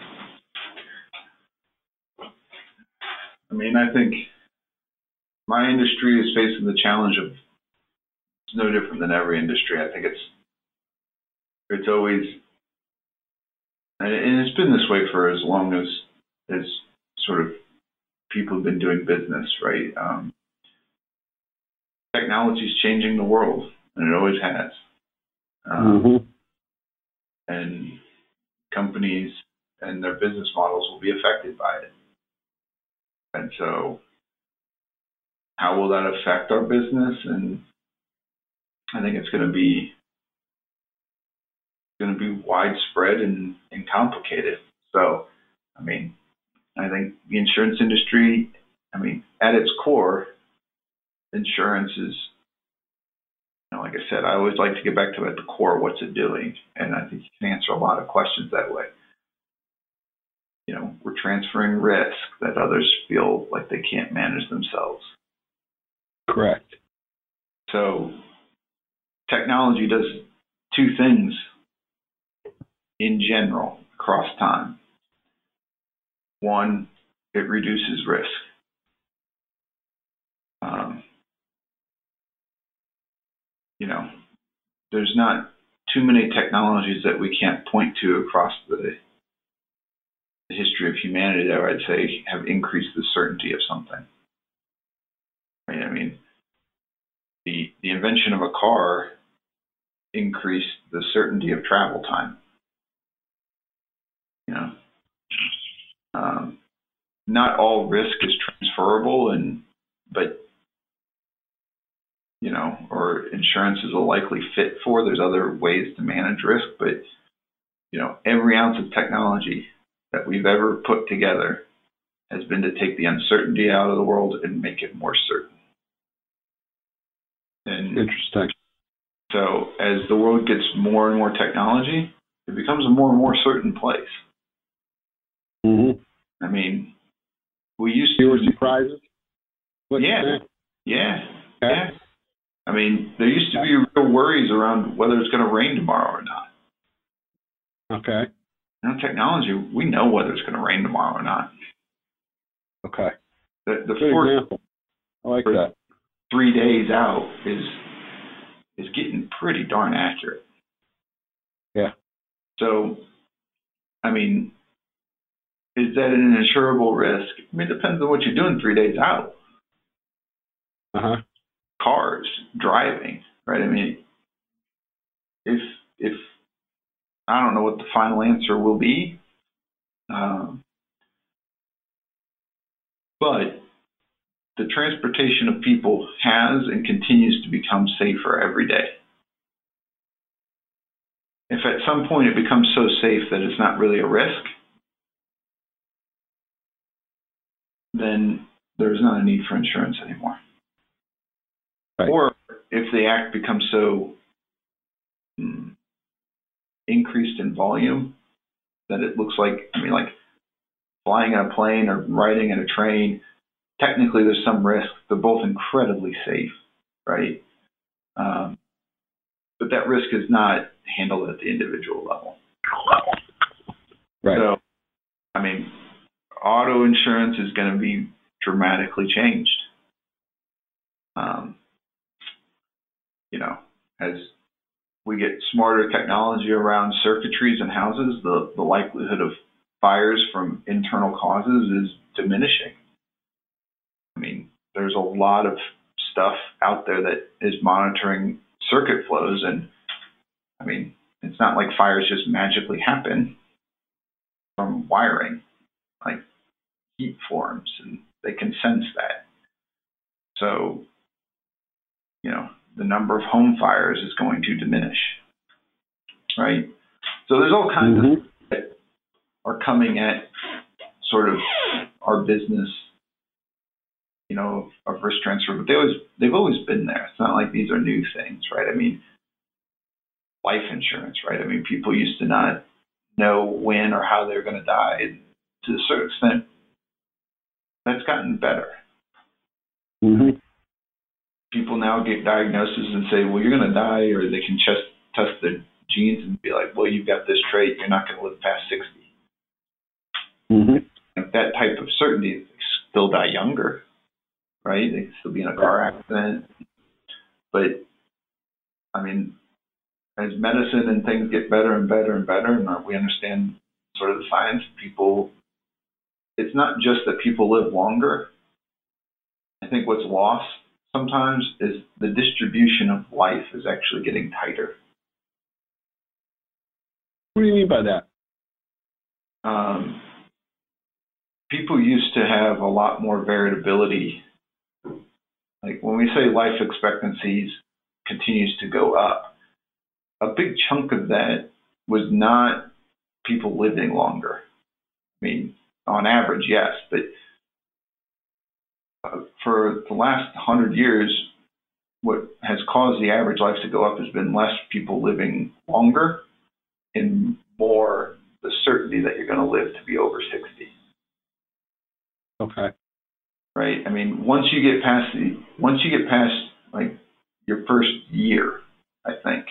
I mean, I think my industry is facing the challenge of it's no different than every industry. I think it's it's always and it's been this way for as long as as sort of people have been doing business, right? Um, technology is changing the world, and it always has. Um, mm-hmm. And companies and their business models will be affected by it. And so, how will that affect our business? And I think it's going to be going to be widespread and, and complicated. So, I mean, I think the insurance industry, I mean, at its core, insurance is, you know, like I said, I always like to get back to at the core, what's it doing? And I think you can answer a lot of questions that way. You know, we're transferring risk that others feel like they can't manage themselves.
Correct.
So technology does two things in general across time. One, it reduces risk. Um, you know, there's not too many technologies that we can't point to across the, the history of humanity that I'd say have increased the certainty of something. Right? I mean, the the invention of a car increased the certainty of travel time. You know, um, not all risk is transferable, and but you know, or insurance is a likely fit for. There's other ways to manage risk, but you know, every ounce of technology that we've ever put together has been to take the uncertainty out of the world and make it more certain.
And interesting.
So as the world gets more and more technology, it becomes a more and more certain place.
Mm-hmm.
I mean, we used
Fewer
to.
surprises? What'd
Yeah. Yeah,
Okay.
yeah. I mean, there used to be real worries around whether it's going to rain tomorrow or not.
Okay.
Now, technology, we know whether it's going to rain tomorrow or not.
Okay.
The, the
Good example. I like that.
three days out is is getting pretty darn accurate.
Yeah.
So, I mean, is that an insurable risk? I mean, it depends on what you're doing three days out.
Uh huh.
Cars, driving, right? I mean, if if I don't know what the final answer will be, um, but the transportation of people has and continues to become safer every day. If at some point it becomes so safe that it's not really a risk, then there's not a need for insurance anymore.
Right.
Or if the act becomes so mm, increased in volume that it looks like, I mean, like flying in a plane or riding in a train, technically there's some risk. They're both incredibly safe, right? Um, but that risk is not handled at the individual level.
Right.
So, I mean, auto insurance is going to be dramatically changed. Um, you know, as we get smarter technology around circuitries in houses, the, the likelihood of fires from internal causes is diminishing. I mean, there's a lot of stuff out there that is monitoring circuit flows, and I mean, it's not like fires just magically happen from wiring, like heat forms, and they can sense that. So, you know, the number of home fires is going to diminish, right? So there's all kinds of
Mhm.
that are coming at sort of our business, you know, of risk transfer, but they always they've always been there. It's not like these are new things, right? I mean, life insurance, right? I mean, people used to not know when or how they're going to die. And to a certain extent, that's gotten better.
Mhm.
People now get diagnoses and say, well, you're going to die, or they can just test their genes and be like, well, you've got this trait, you're not going to live past 60.
Mhm.
If that type of certainty, they still die younger, right? They can still be in a car accident. But, I mean, as medicine and things get better and better and better, and we understand sort of the science, people, it's not just that people live longer. I think what's lost sometimes is the distribution of life is actually getting tighter.
What do you mean by that?
um, people used to have a lot more variability. Like when we say life expectancies continues to go up, a big chunk of that was not people living longer. I mean, on average, yes, but for the last hundred years, what has caused the average life to go up has been less people living longer and more the certainty that you're going to live to be over 60,
Okay.
right? I mean, once you get past the, once you get past like your first year, I think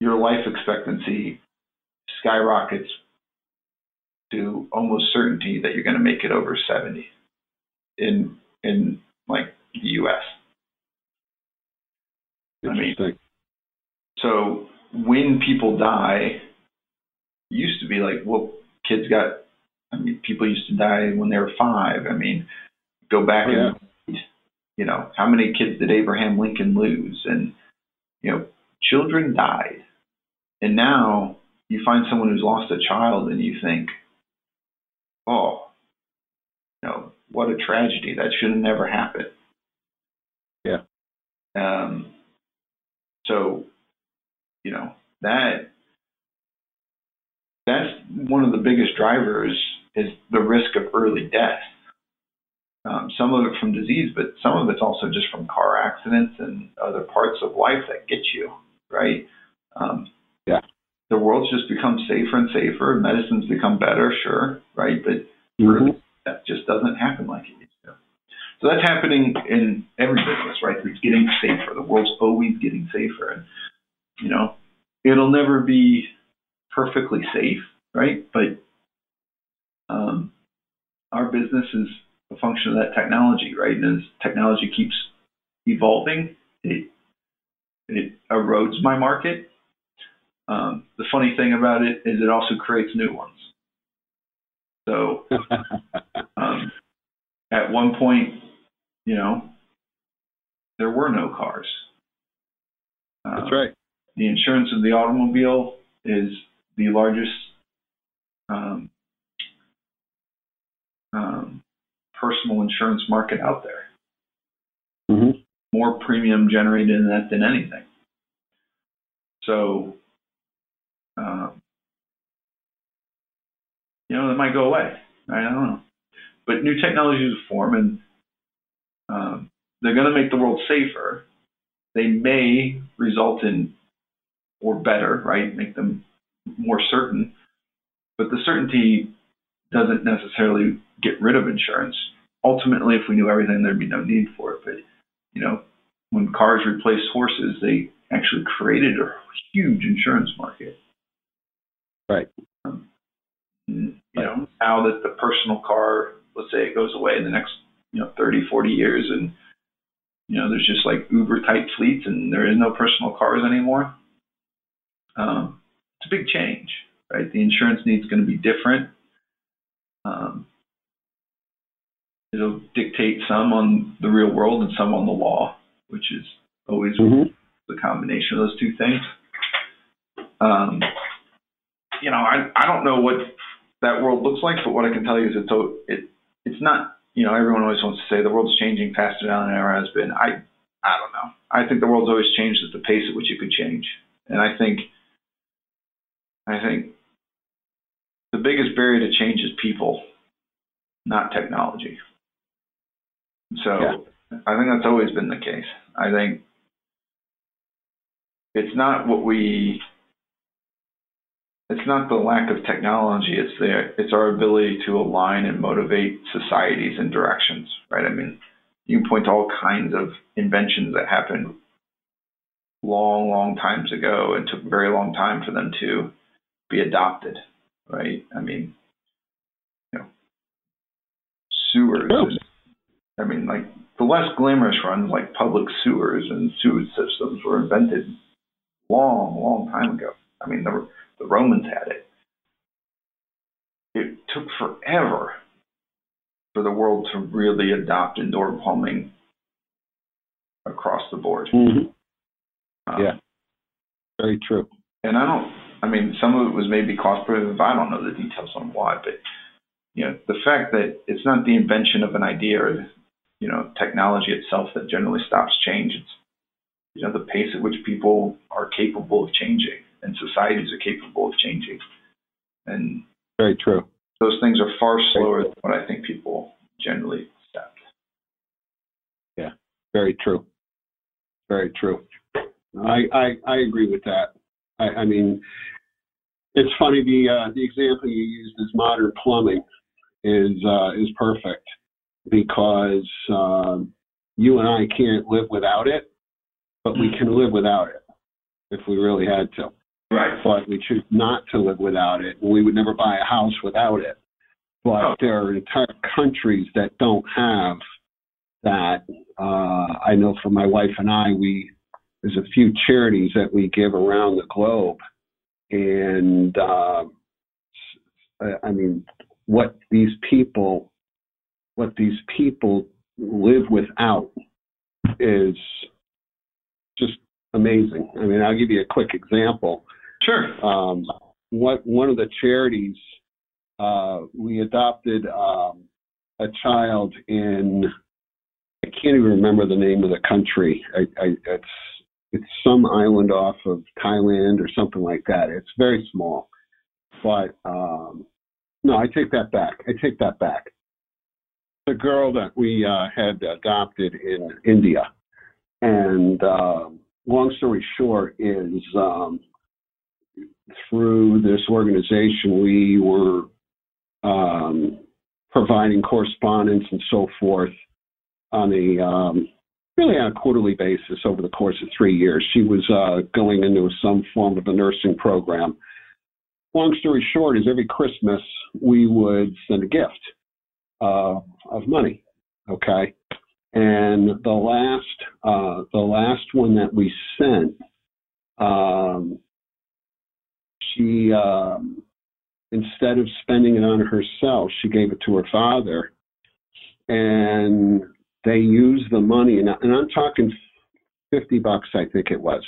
your life expectancy skyrockets to almost certainty that you're going to make it over 70 in in like the U.S. I mean, So when people die, it used to be like, well, kids got. I mean, people used to die when they were five. I mean, go back
Oh, yeah.
and you know how many kids did Abraham Lincoln lose? And you know, children died, and now you find someone who's lost a child, and you think, oh, what a tragedy. That should have never happened.
Yeah.
Um. So, you know that that's one of the biggest drivers is the risk of early death. Um, some of it from disease, but some of it's also just from car accidents and other parts of life that get you right. Um,
Yeah.
The world's just become safer and safer. Medicine's become better, sure, right? But
that
just doesn't happen like it used to. So that's happening in every business, right? It's getting safer. The world's always getting safer. And, you know, it'll never be perfectly safe, right? But um, our business is a function of that technology, right? And as technology keeps evolving, it it erodes my market. Um, the funny thing about it is it also creates new ones. So at one point, you know, there were no cars.
That's right.
The insurance of the automobile is the largest um, um, personal insurance market out there.
Mm-hmm.
More premium generated in that than anything. So, um, you know, that might go away. I don't know. But new technologies form and um, they're going to make the world safer. They may result in, or better, right, make them more certain. But the certainty doesn't necessarily get rid of insurance. Ultimately, if we knew everything, there'd be no need for it. But, you know, when cars replaced horses, they actually created a huge insurance market.
Right.
Um, you know, now that the personal car, let's say it goes away in the next, you know, 30, 40 years and, you know, there's just like Uber type fleets and there is no personal cars anymore. Um, it's a big change, right? The insurance needs going to be different. Um, it'll dictate some on the real world and some on the law, which is always mm-hmm. the combination of those two things. Um, you know, I I don't know what that world looks like, but what I can tell you is it's it it's not. You know, everyone always wants to say the world's changing faster now than it ever has been. I I don't know. I think the world's always changed at the pace at which it could change, and I think I think the biggest barrier to change is people, not technology. So yeah. I think that's always been the case. I think it's not what we it's not the lack of technology it's the it's our ability to align and motivate societies and directions right? I mean you can point to all kinds of inventions that happened long long times ago and took a very long time for them to be adopted right? I mean you know sewers oh. i mean like the less glamorous runs like public sewers and sewage systems were invented long long time ago. I mean there were the Romans had it. It took forever for the world to really adopt indoor plumbing across the board.
Mm-hmm. Um, yeah, very true.
And I don't. I mean, some of it was maybe cost prohibitive. I don't know the details on why, but you know, the fact that it's not the invention of an idea or you know technology itself that generally stops change. It's you know the pace at which people are capable of changing and societies are capable of changing. And
very true.
Those things are far slower than what I think people generally accept.
Yeah, very true. Very true. I I, I agree with that. I, I mean, it's funny the uh, the example you used as modern plumbing is uh, is perfect because um, you and I can't live without it, but we can live without it if we really had to.
Right.
But we choose not to live without it. We would never buy a house without it. But oh. there are entire countries that don't have that. Uh, I know for my wife and I, we there's a few charities that we give around the globe, and uh, I mean, what these people, what these people live without, is just amazing. I mean, I'll give you a quick example.
Sure.
Um, what one of the charities uh, we adopted um, a child in I can't even remember the name of the country. I, I, it's it's some island off of Thailand or something like that. It's very small, but um, no, I take that back. I take that back. The girl that we uh, had adopted in India, and um, long story short is um, through this organization, we were um, providing correspondence and so forth on a um, really on a quarterly basis over the course of three years. She was uh, going into some form of a nursing program. Long story short is every Christmas we would send a gift uh, of money. Okay, and the last uh, the last one that we sent, um, she um, instead of spending it on herself, she gave it to her father, and they used the money, and, and I'm talking fifty bucks, I think it was,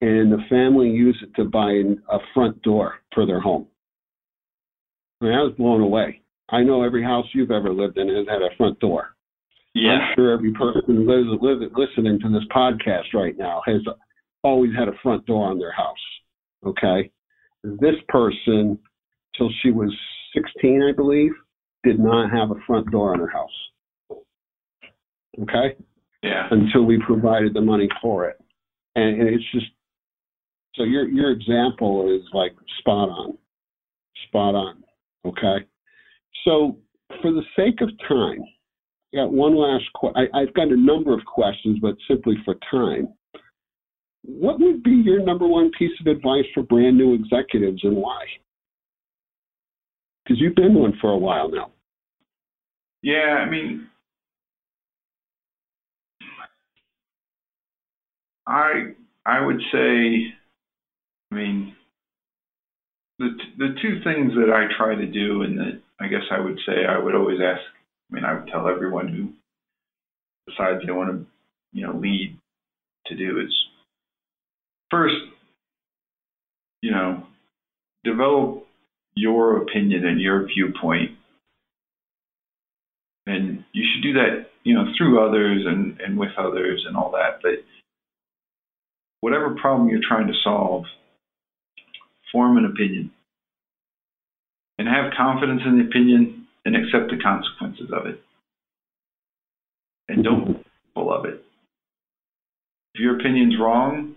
and the family used it to buy a front door for their home. I, mean, I was blown away. I know every house you've ever lived in has had a front door.
Yeah.
I'm sure every person who lives, lives listening to this podcast right now has always had a front door on their house. Okay. This person, till she was 16, I believe, did not have a front door on her house. Okay.
Yeah.
Until we provided the money for it, and, and it's just so your your example is like spot on, spot on. Okay. So for the sake of time, I got one last. Qu- I, I've got a number of questions, but simply for time, what would be your number one piece of advice for brand new executives and why? Because you've been one for a while now.
Yeah, I mean, I I would say, I mean, the the two things that I try to do, and that I guess I would say I would always ask. I mean, I would tell everyone who decides they want to, you know, lead to do is first, you know, develop your opinion and your viewpoint. And you should do that, you know, through others and, and with others and all that. But whatever problem you're trying to solve, form an opinion. And have confidence in the opinion and accept the consequences of it. And don't full of it. If your opinion's wrong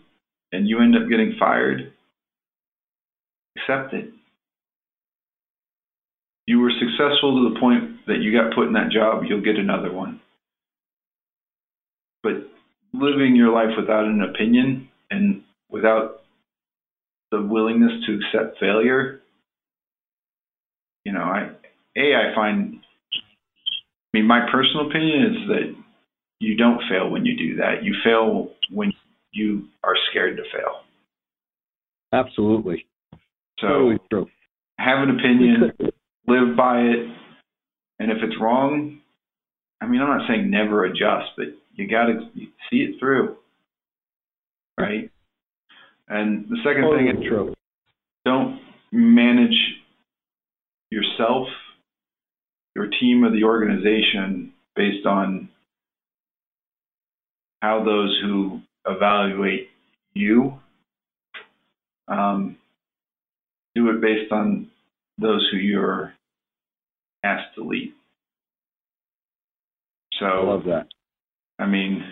and you end up getting fired, accept it. You were successful to the point that you got put in that job, you'll get another one. But living your life without an opinion and without the willingness to accept failure, you know, I a I find I mean my personal opinion is that you don't fail when you do that. You fail you are scared to fail.
Absolutely.
So
totally true.
have an opinion, live by it, and if it's wrong, I mean, I'm not saying never adjust, but you got to see it through, right? And the second
Totally
thing is
true.
don't manage yourself, your team, or the organization based on how those who evaluate you um, do it based on those who you're asked to lead. So
I love that.
I mean,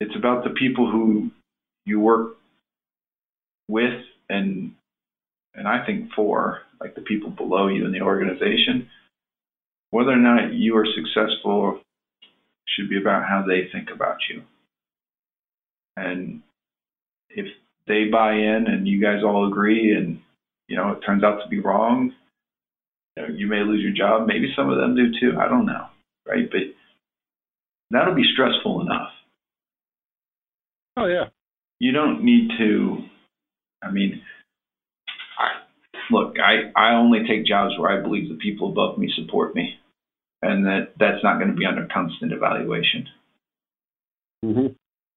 it's about the people who you work with and and I think for, like the people below you in the organization. Whether or not you are successful should be about how they think about you. And if they buy in and you guys all agree and you know it turns out to be wrong, you, know, you may lose your job. Maybe some of them do too. I don't know, right? But that'll be stressful enough.
Oh yeah.
You don't need to. I mean, I look. I I only take jobs where I believe the people above me support me, and that that's not going to be under constant evaluation.
hmm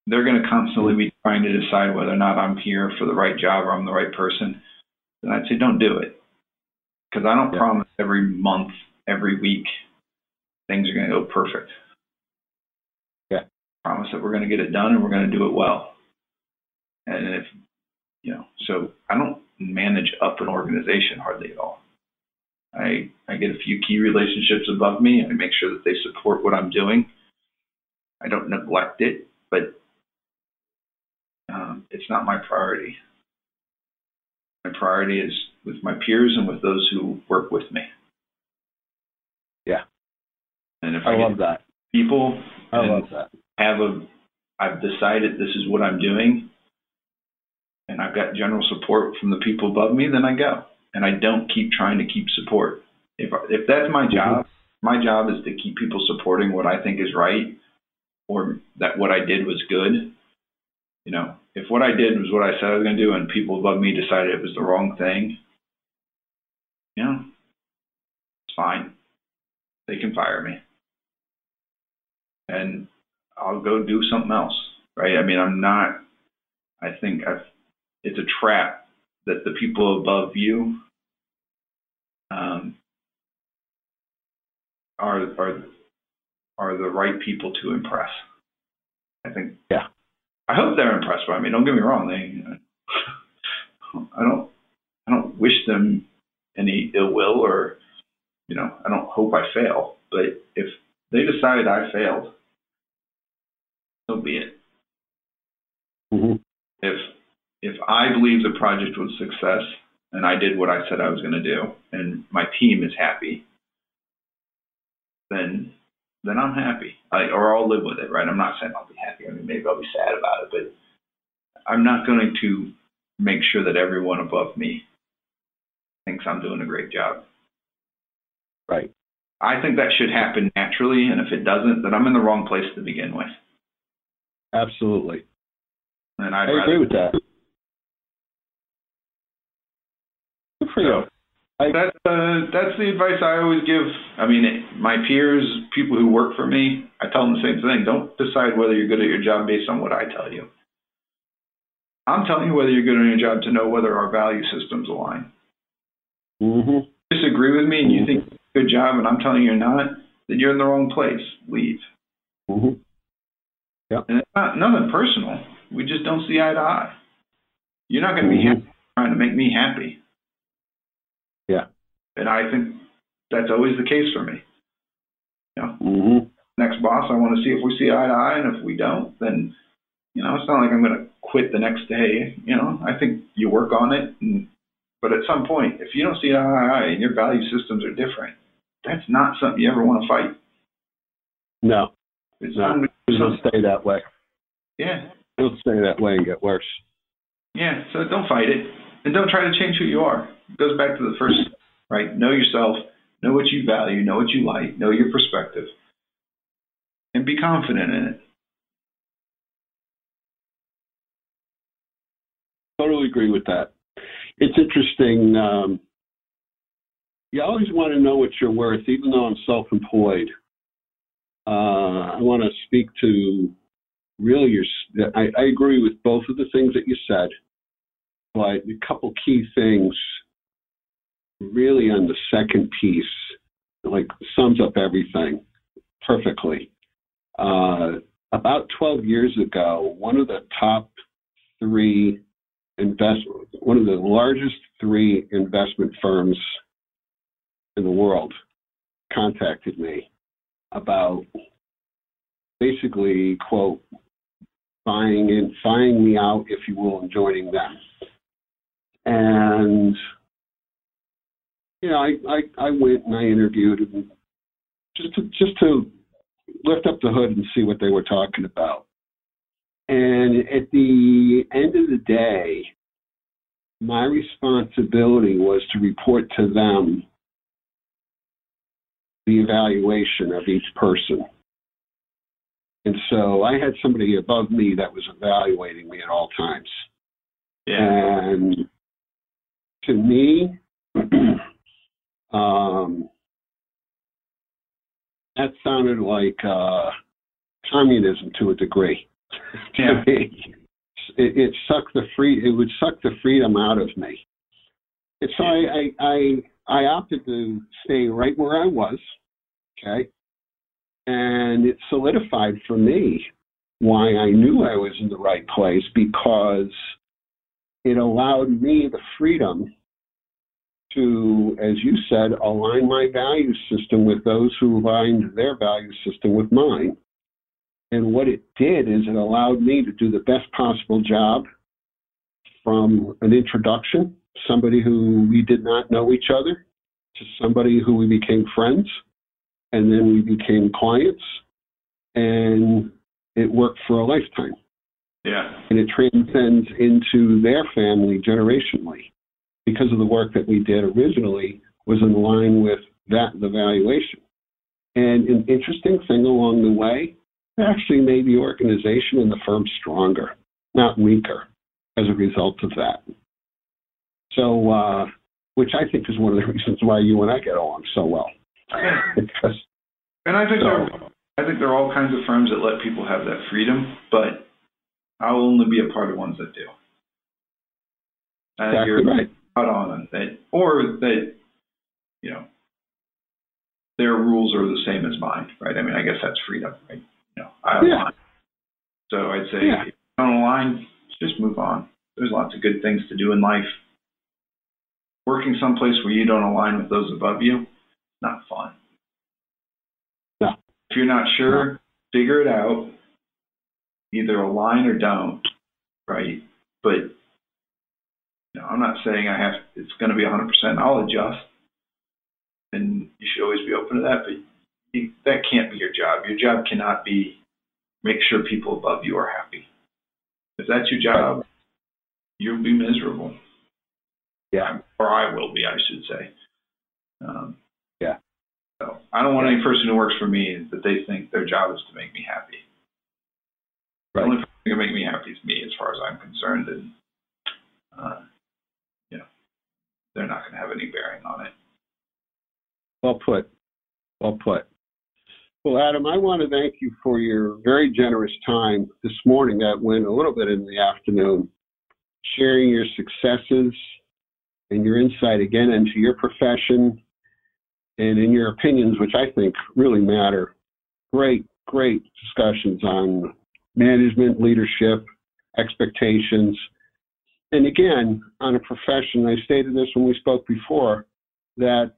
They're going to constantly be trying to decide whether or not I'm here for the right job or I'm the right person. And I'd say don't do it, because I don't
Yeah.
promise every month, every week, things are going to go perfect.
Yeah.
Promise that we're going to get it done and we're going to do it well. And if you know, so I don't manage up an organization hardly at all. I I get a few key relationships above me. I make sure that they support what I'm doing. I don't neglect it, but um, it's not my priority. My priority is with my peers and with those who work with me.
Yeah.
And if
I
I,
love that.
people.
I love that.
Have a, I've decided this is what I'm doing, and I've got general support from the people above me. Then I go, and I don't keep trying to keep support. If if that's my mm-hmm. job, my job is to keep people supporting what I think is right, or that what I did was good. You know, if what I did was what I said I was going to do, and people above me decided it was the wrong thing, you know, it's fine. They can fire me. And I'll go do something else, right? I mean, I'm not, I think I've, it's a trap that the people above you um, are, are, are the right people to impress. I think.
Yeah.
I hope they're impressed by me. Don't get me wrong. They, I don't, I don't wish them any ill will or, you know, I don't hope I fail. But if they decide I failed, so be it.
Mm-hmm.
If if I believe the project was a success and I did what I said I was going to do, and my team is happy, then then I'm happy. I, or I'll live with it, right? I'm not saying I'll be happy. I mean, maybe I'll be sad about it, but I'm not going to make sure that everyone above me thinks I'm doing a great job.
Right.
I think that should happen naturally, and if it doesn't, then I'm in the wrong place to begin with.
Absolutely.
And I'd
I agree with that. Good for you. I,
That's uh, that's the advice I always give. I mean, my peers, people who work for me, I tell them the same thing. Don't decide whether you're good at your job based on what I tell you. I'm telling you whether you're good at your job to know whether our value systems align.
hmm
Disagree with me and you think it's a good job, and I'm telling you you're not, then you're in the wrong place. Leave.
hmm
And it's not nothing personal. We just don't see eye to eye. You're not going to be
Mhm.
happy trying to make me happy.
Yeah.
And I think that's always the case for me.
hmm
Next boss, I want to see if we see eye to eye, and if we don't, then you know it's not like I'm going to quit the next day. You know, I think you work on it, and, but at some point, if you don't see eye to eye and your value systems are different, that's not something you ever want to fight.
No,
It's
No.
something-
it'll stay that way.
yeah,
It'll stay that way and get worse.
Yeah, so don't fight it and don't try to change who you are. It goes back to the first, right? Know yourself, know what you value, know what you like, know your perspective, and be confident in it.
Totally agree with that. It's interesting. Um, you always want to know what you're worth, even though I'm self-employed. Uh, I want to speak to really your. I, I agree with both of the things that you said, but a couple key things, really on the second piece, like sums up everything perfectly. Uh, about 12 years ago, one of the top three invest one of the largest three investment firms in the world contacted me about basically quote buying in buying me out if you will and joining them and you know i i, I went and i interviewed and just to just to lift up the hood and see what they were talking about and at the end of the day, my responsibility was to report to them the evaluation of each person. And so I had somebody above me that was evaluating me at all times.
Yeah.
And to me, um, that sounded like uh, communism to a degree
Yeah.
It, it sucked the free. It would suck the freedom out of me. And so I, I, I, I opted to stay right where I was. Okay, and it solidified for me why I knew I was in the right place because it allowed me the freedom to, as you said, align my value system with those who aligned their value system with mine. And what it did is it allowed me to do the best possible job from an introduction, somebody who we did not know each other, to somebody who we became friends, and then we became clients, and it worked for a lifetime.
Yeah.
And it transcends into their family generationally because of the work that we did originally was in line with that the valuation. And an interesting thing along the way, it actually made the organization and the firm stronger, not weaker, as a result of that. So, uh, which I think is one of the reasons why you and I get along so well. because,
and I think
so,
there, I think there are all kinds of firms that let people have that freedom, but I'll only be a part of ones that do.
And exactly you're right.
Out on that, or that you know their rules are the same as mine, right? I mean, I guess that's freedom, right? You know, I
yeah.
align. So I'd say
yeah.
if you don't align, just move on. There's lots of good things to do in life. Working someplace where you don't align with those above you, not fun.
No.
If you're not sure,
no.
figure it out. Either align or don't, right? But you know, I'm not saying I have. It's going to be 100%. I'll adjust and you should always be open to that. But you, that can't be your job. Your job cannot be make sure people above you are happy. If that's your job, you'll be miserable.
Yeah,
or I will be, I should say. Um,
yeah.
So I don't want any person who works for me that they think their job is to make me happy.
Right.
The only person who can make me happy is me, as far as I'm concerned, and uh, they're not going to have any bearing on it.
Well put. Well put. Well, Adam, I want to thank you for your very generous time this morning. That went a little bit in the afternoon, sharing your successes and your insight again into your profession and in your opinions, which I think really matter. Great, great discussions on management, leadership, expectations. And again, on a profession, I stated this when we spoke before, that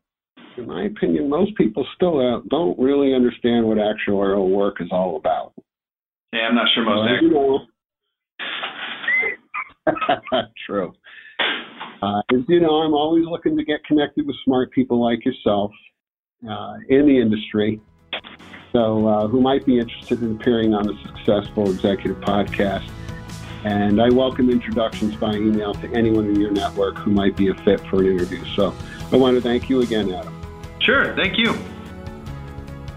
in my opinion, most people still uh, don't really understand what actuarial work is all about.
Yeah, I'm not sure most.
Uh, you know, True. Uh, as you know, I'm always looking to get connected with smart people like yourself uh, in the industry, so uh, who might be interested in appearing on the Successful Executive Podcast. And I welcome introductions by email to anyone in your network who might be a fit for an interview. So I want to thank you again, Adam.
Sure, thank you.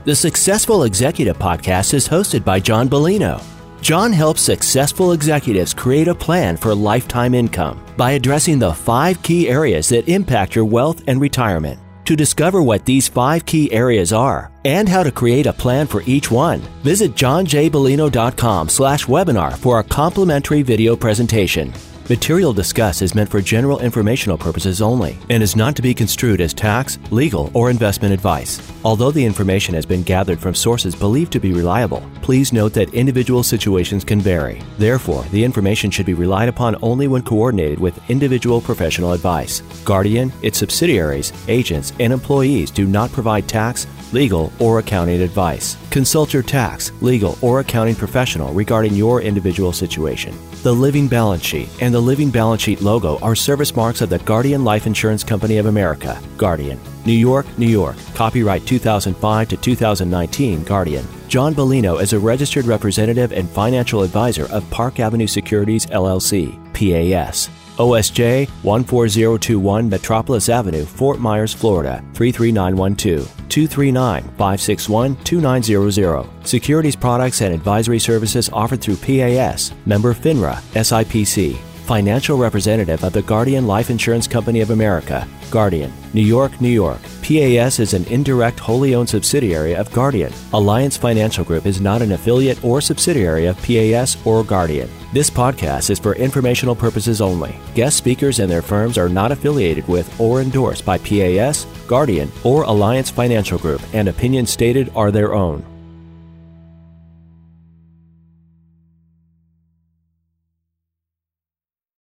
The Successful Executive Podcast is hosted by John Bellino. John helps successful executives create a plan for lifetime income by addressing the five key areas that impact your wealth and retirement. To discover what these five key areas are and how to create a plan for each one, visit johnjbellino.com slash webinar for a complimentary video presentation. Material discussed is meant for general informational purposes only and is not to be construed as tax, legal, or investment advice. Although the information has been gathered from sources believed to be reliable, please note that individual situations can vary. Therefore, the information should be relied upon only when coordinated with individual professional advice. Guardian, its subsidiaries, agents, and employees do not provide tax, legal, or accounting advice. Consult your tax, legal, or accounting professional regarding your individual situation. The Living Balance Sheet and the Living Balance Sheet logo are service marks of the Guardian Life Insurance Company of America, Guardian. New York, New York. Copyright 2005 to 2019, Guardian. John Bellino is a registered representative and financial advisor of Park Avenue Securities LLC, PAS. OSJ 14021 Metropolis Avenue, Fort Myers, Florida 33912 239 561 2900. Securities products and advisory services offered through PAS, member FINRA, SIPC. Financial representative of the Guardian Life Insurance Company of America, Guardian, New York, New York. PAS is an indirect wholly owned subsidiary of Guardian. Alliance Financial Group is not an affiliate or subsidiary of PAS or Guardian. This podcast is for informational purposes only. Guest speakers and their firms are not affiliated with or endorsed by PAS, Guardian, or Alliance Financial Group, and opinions stated are their own.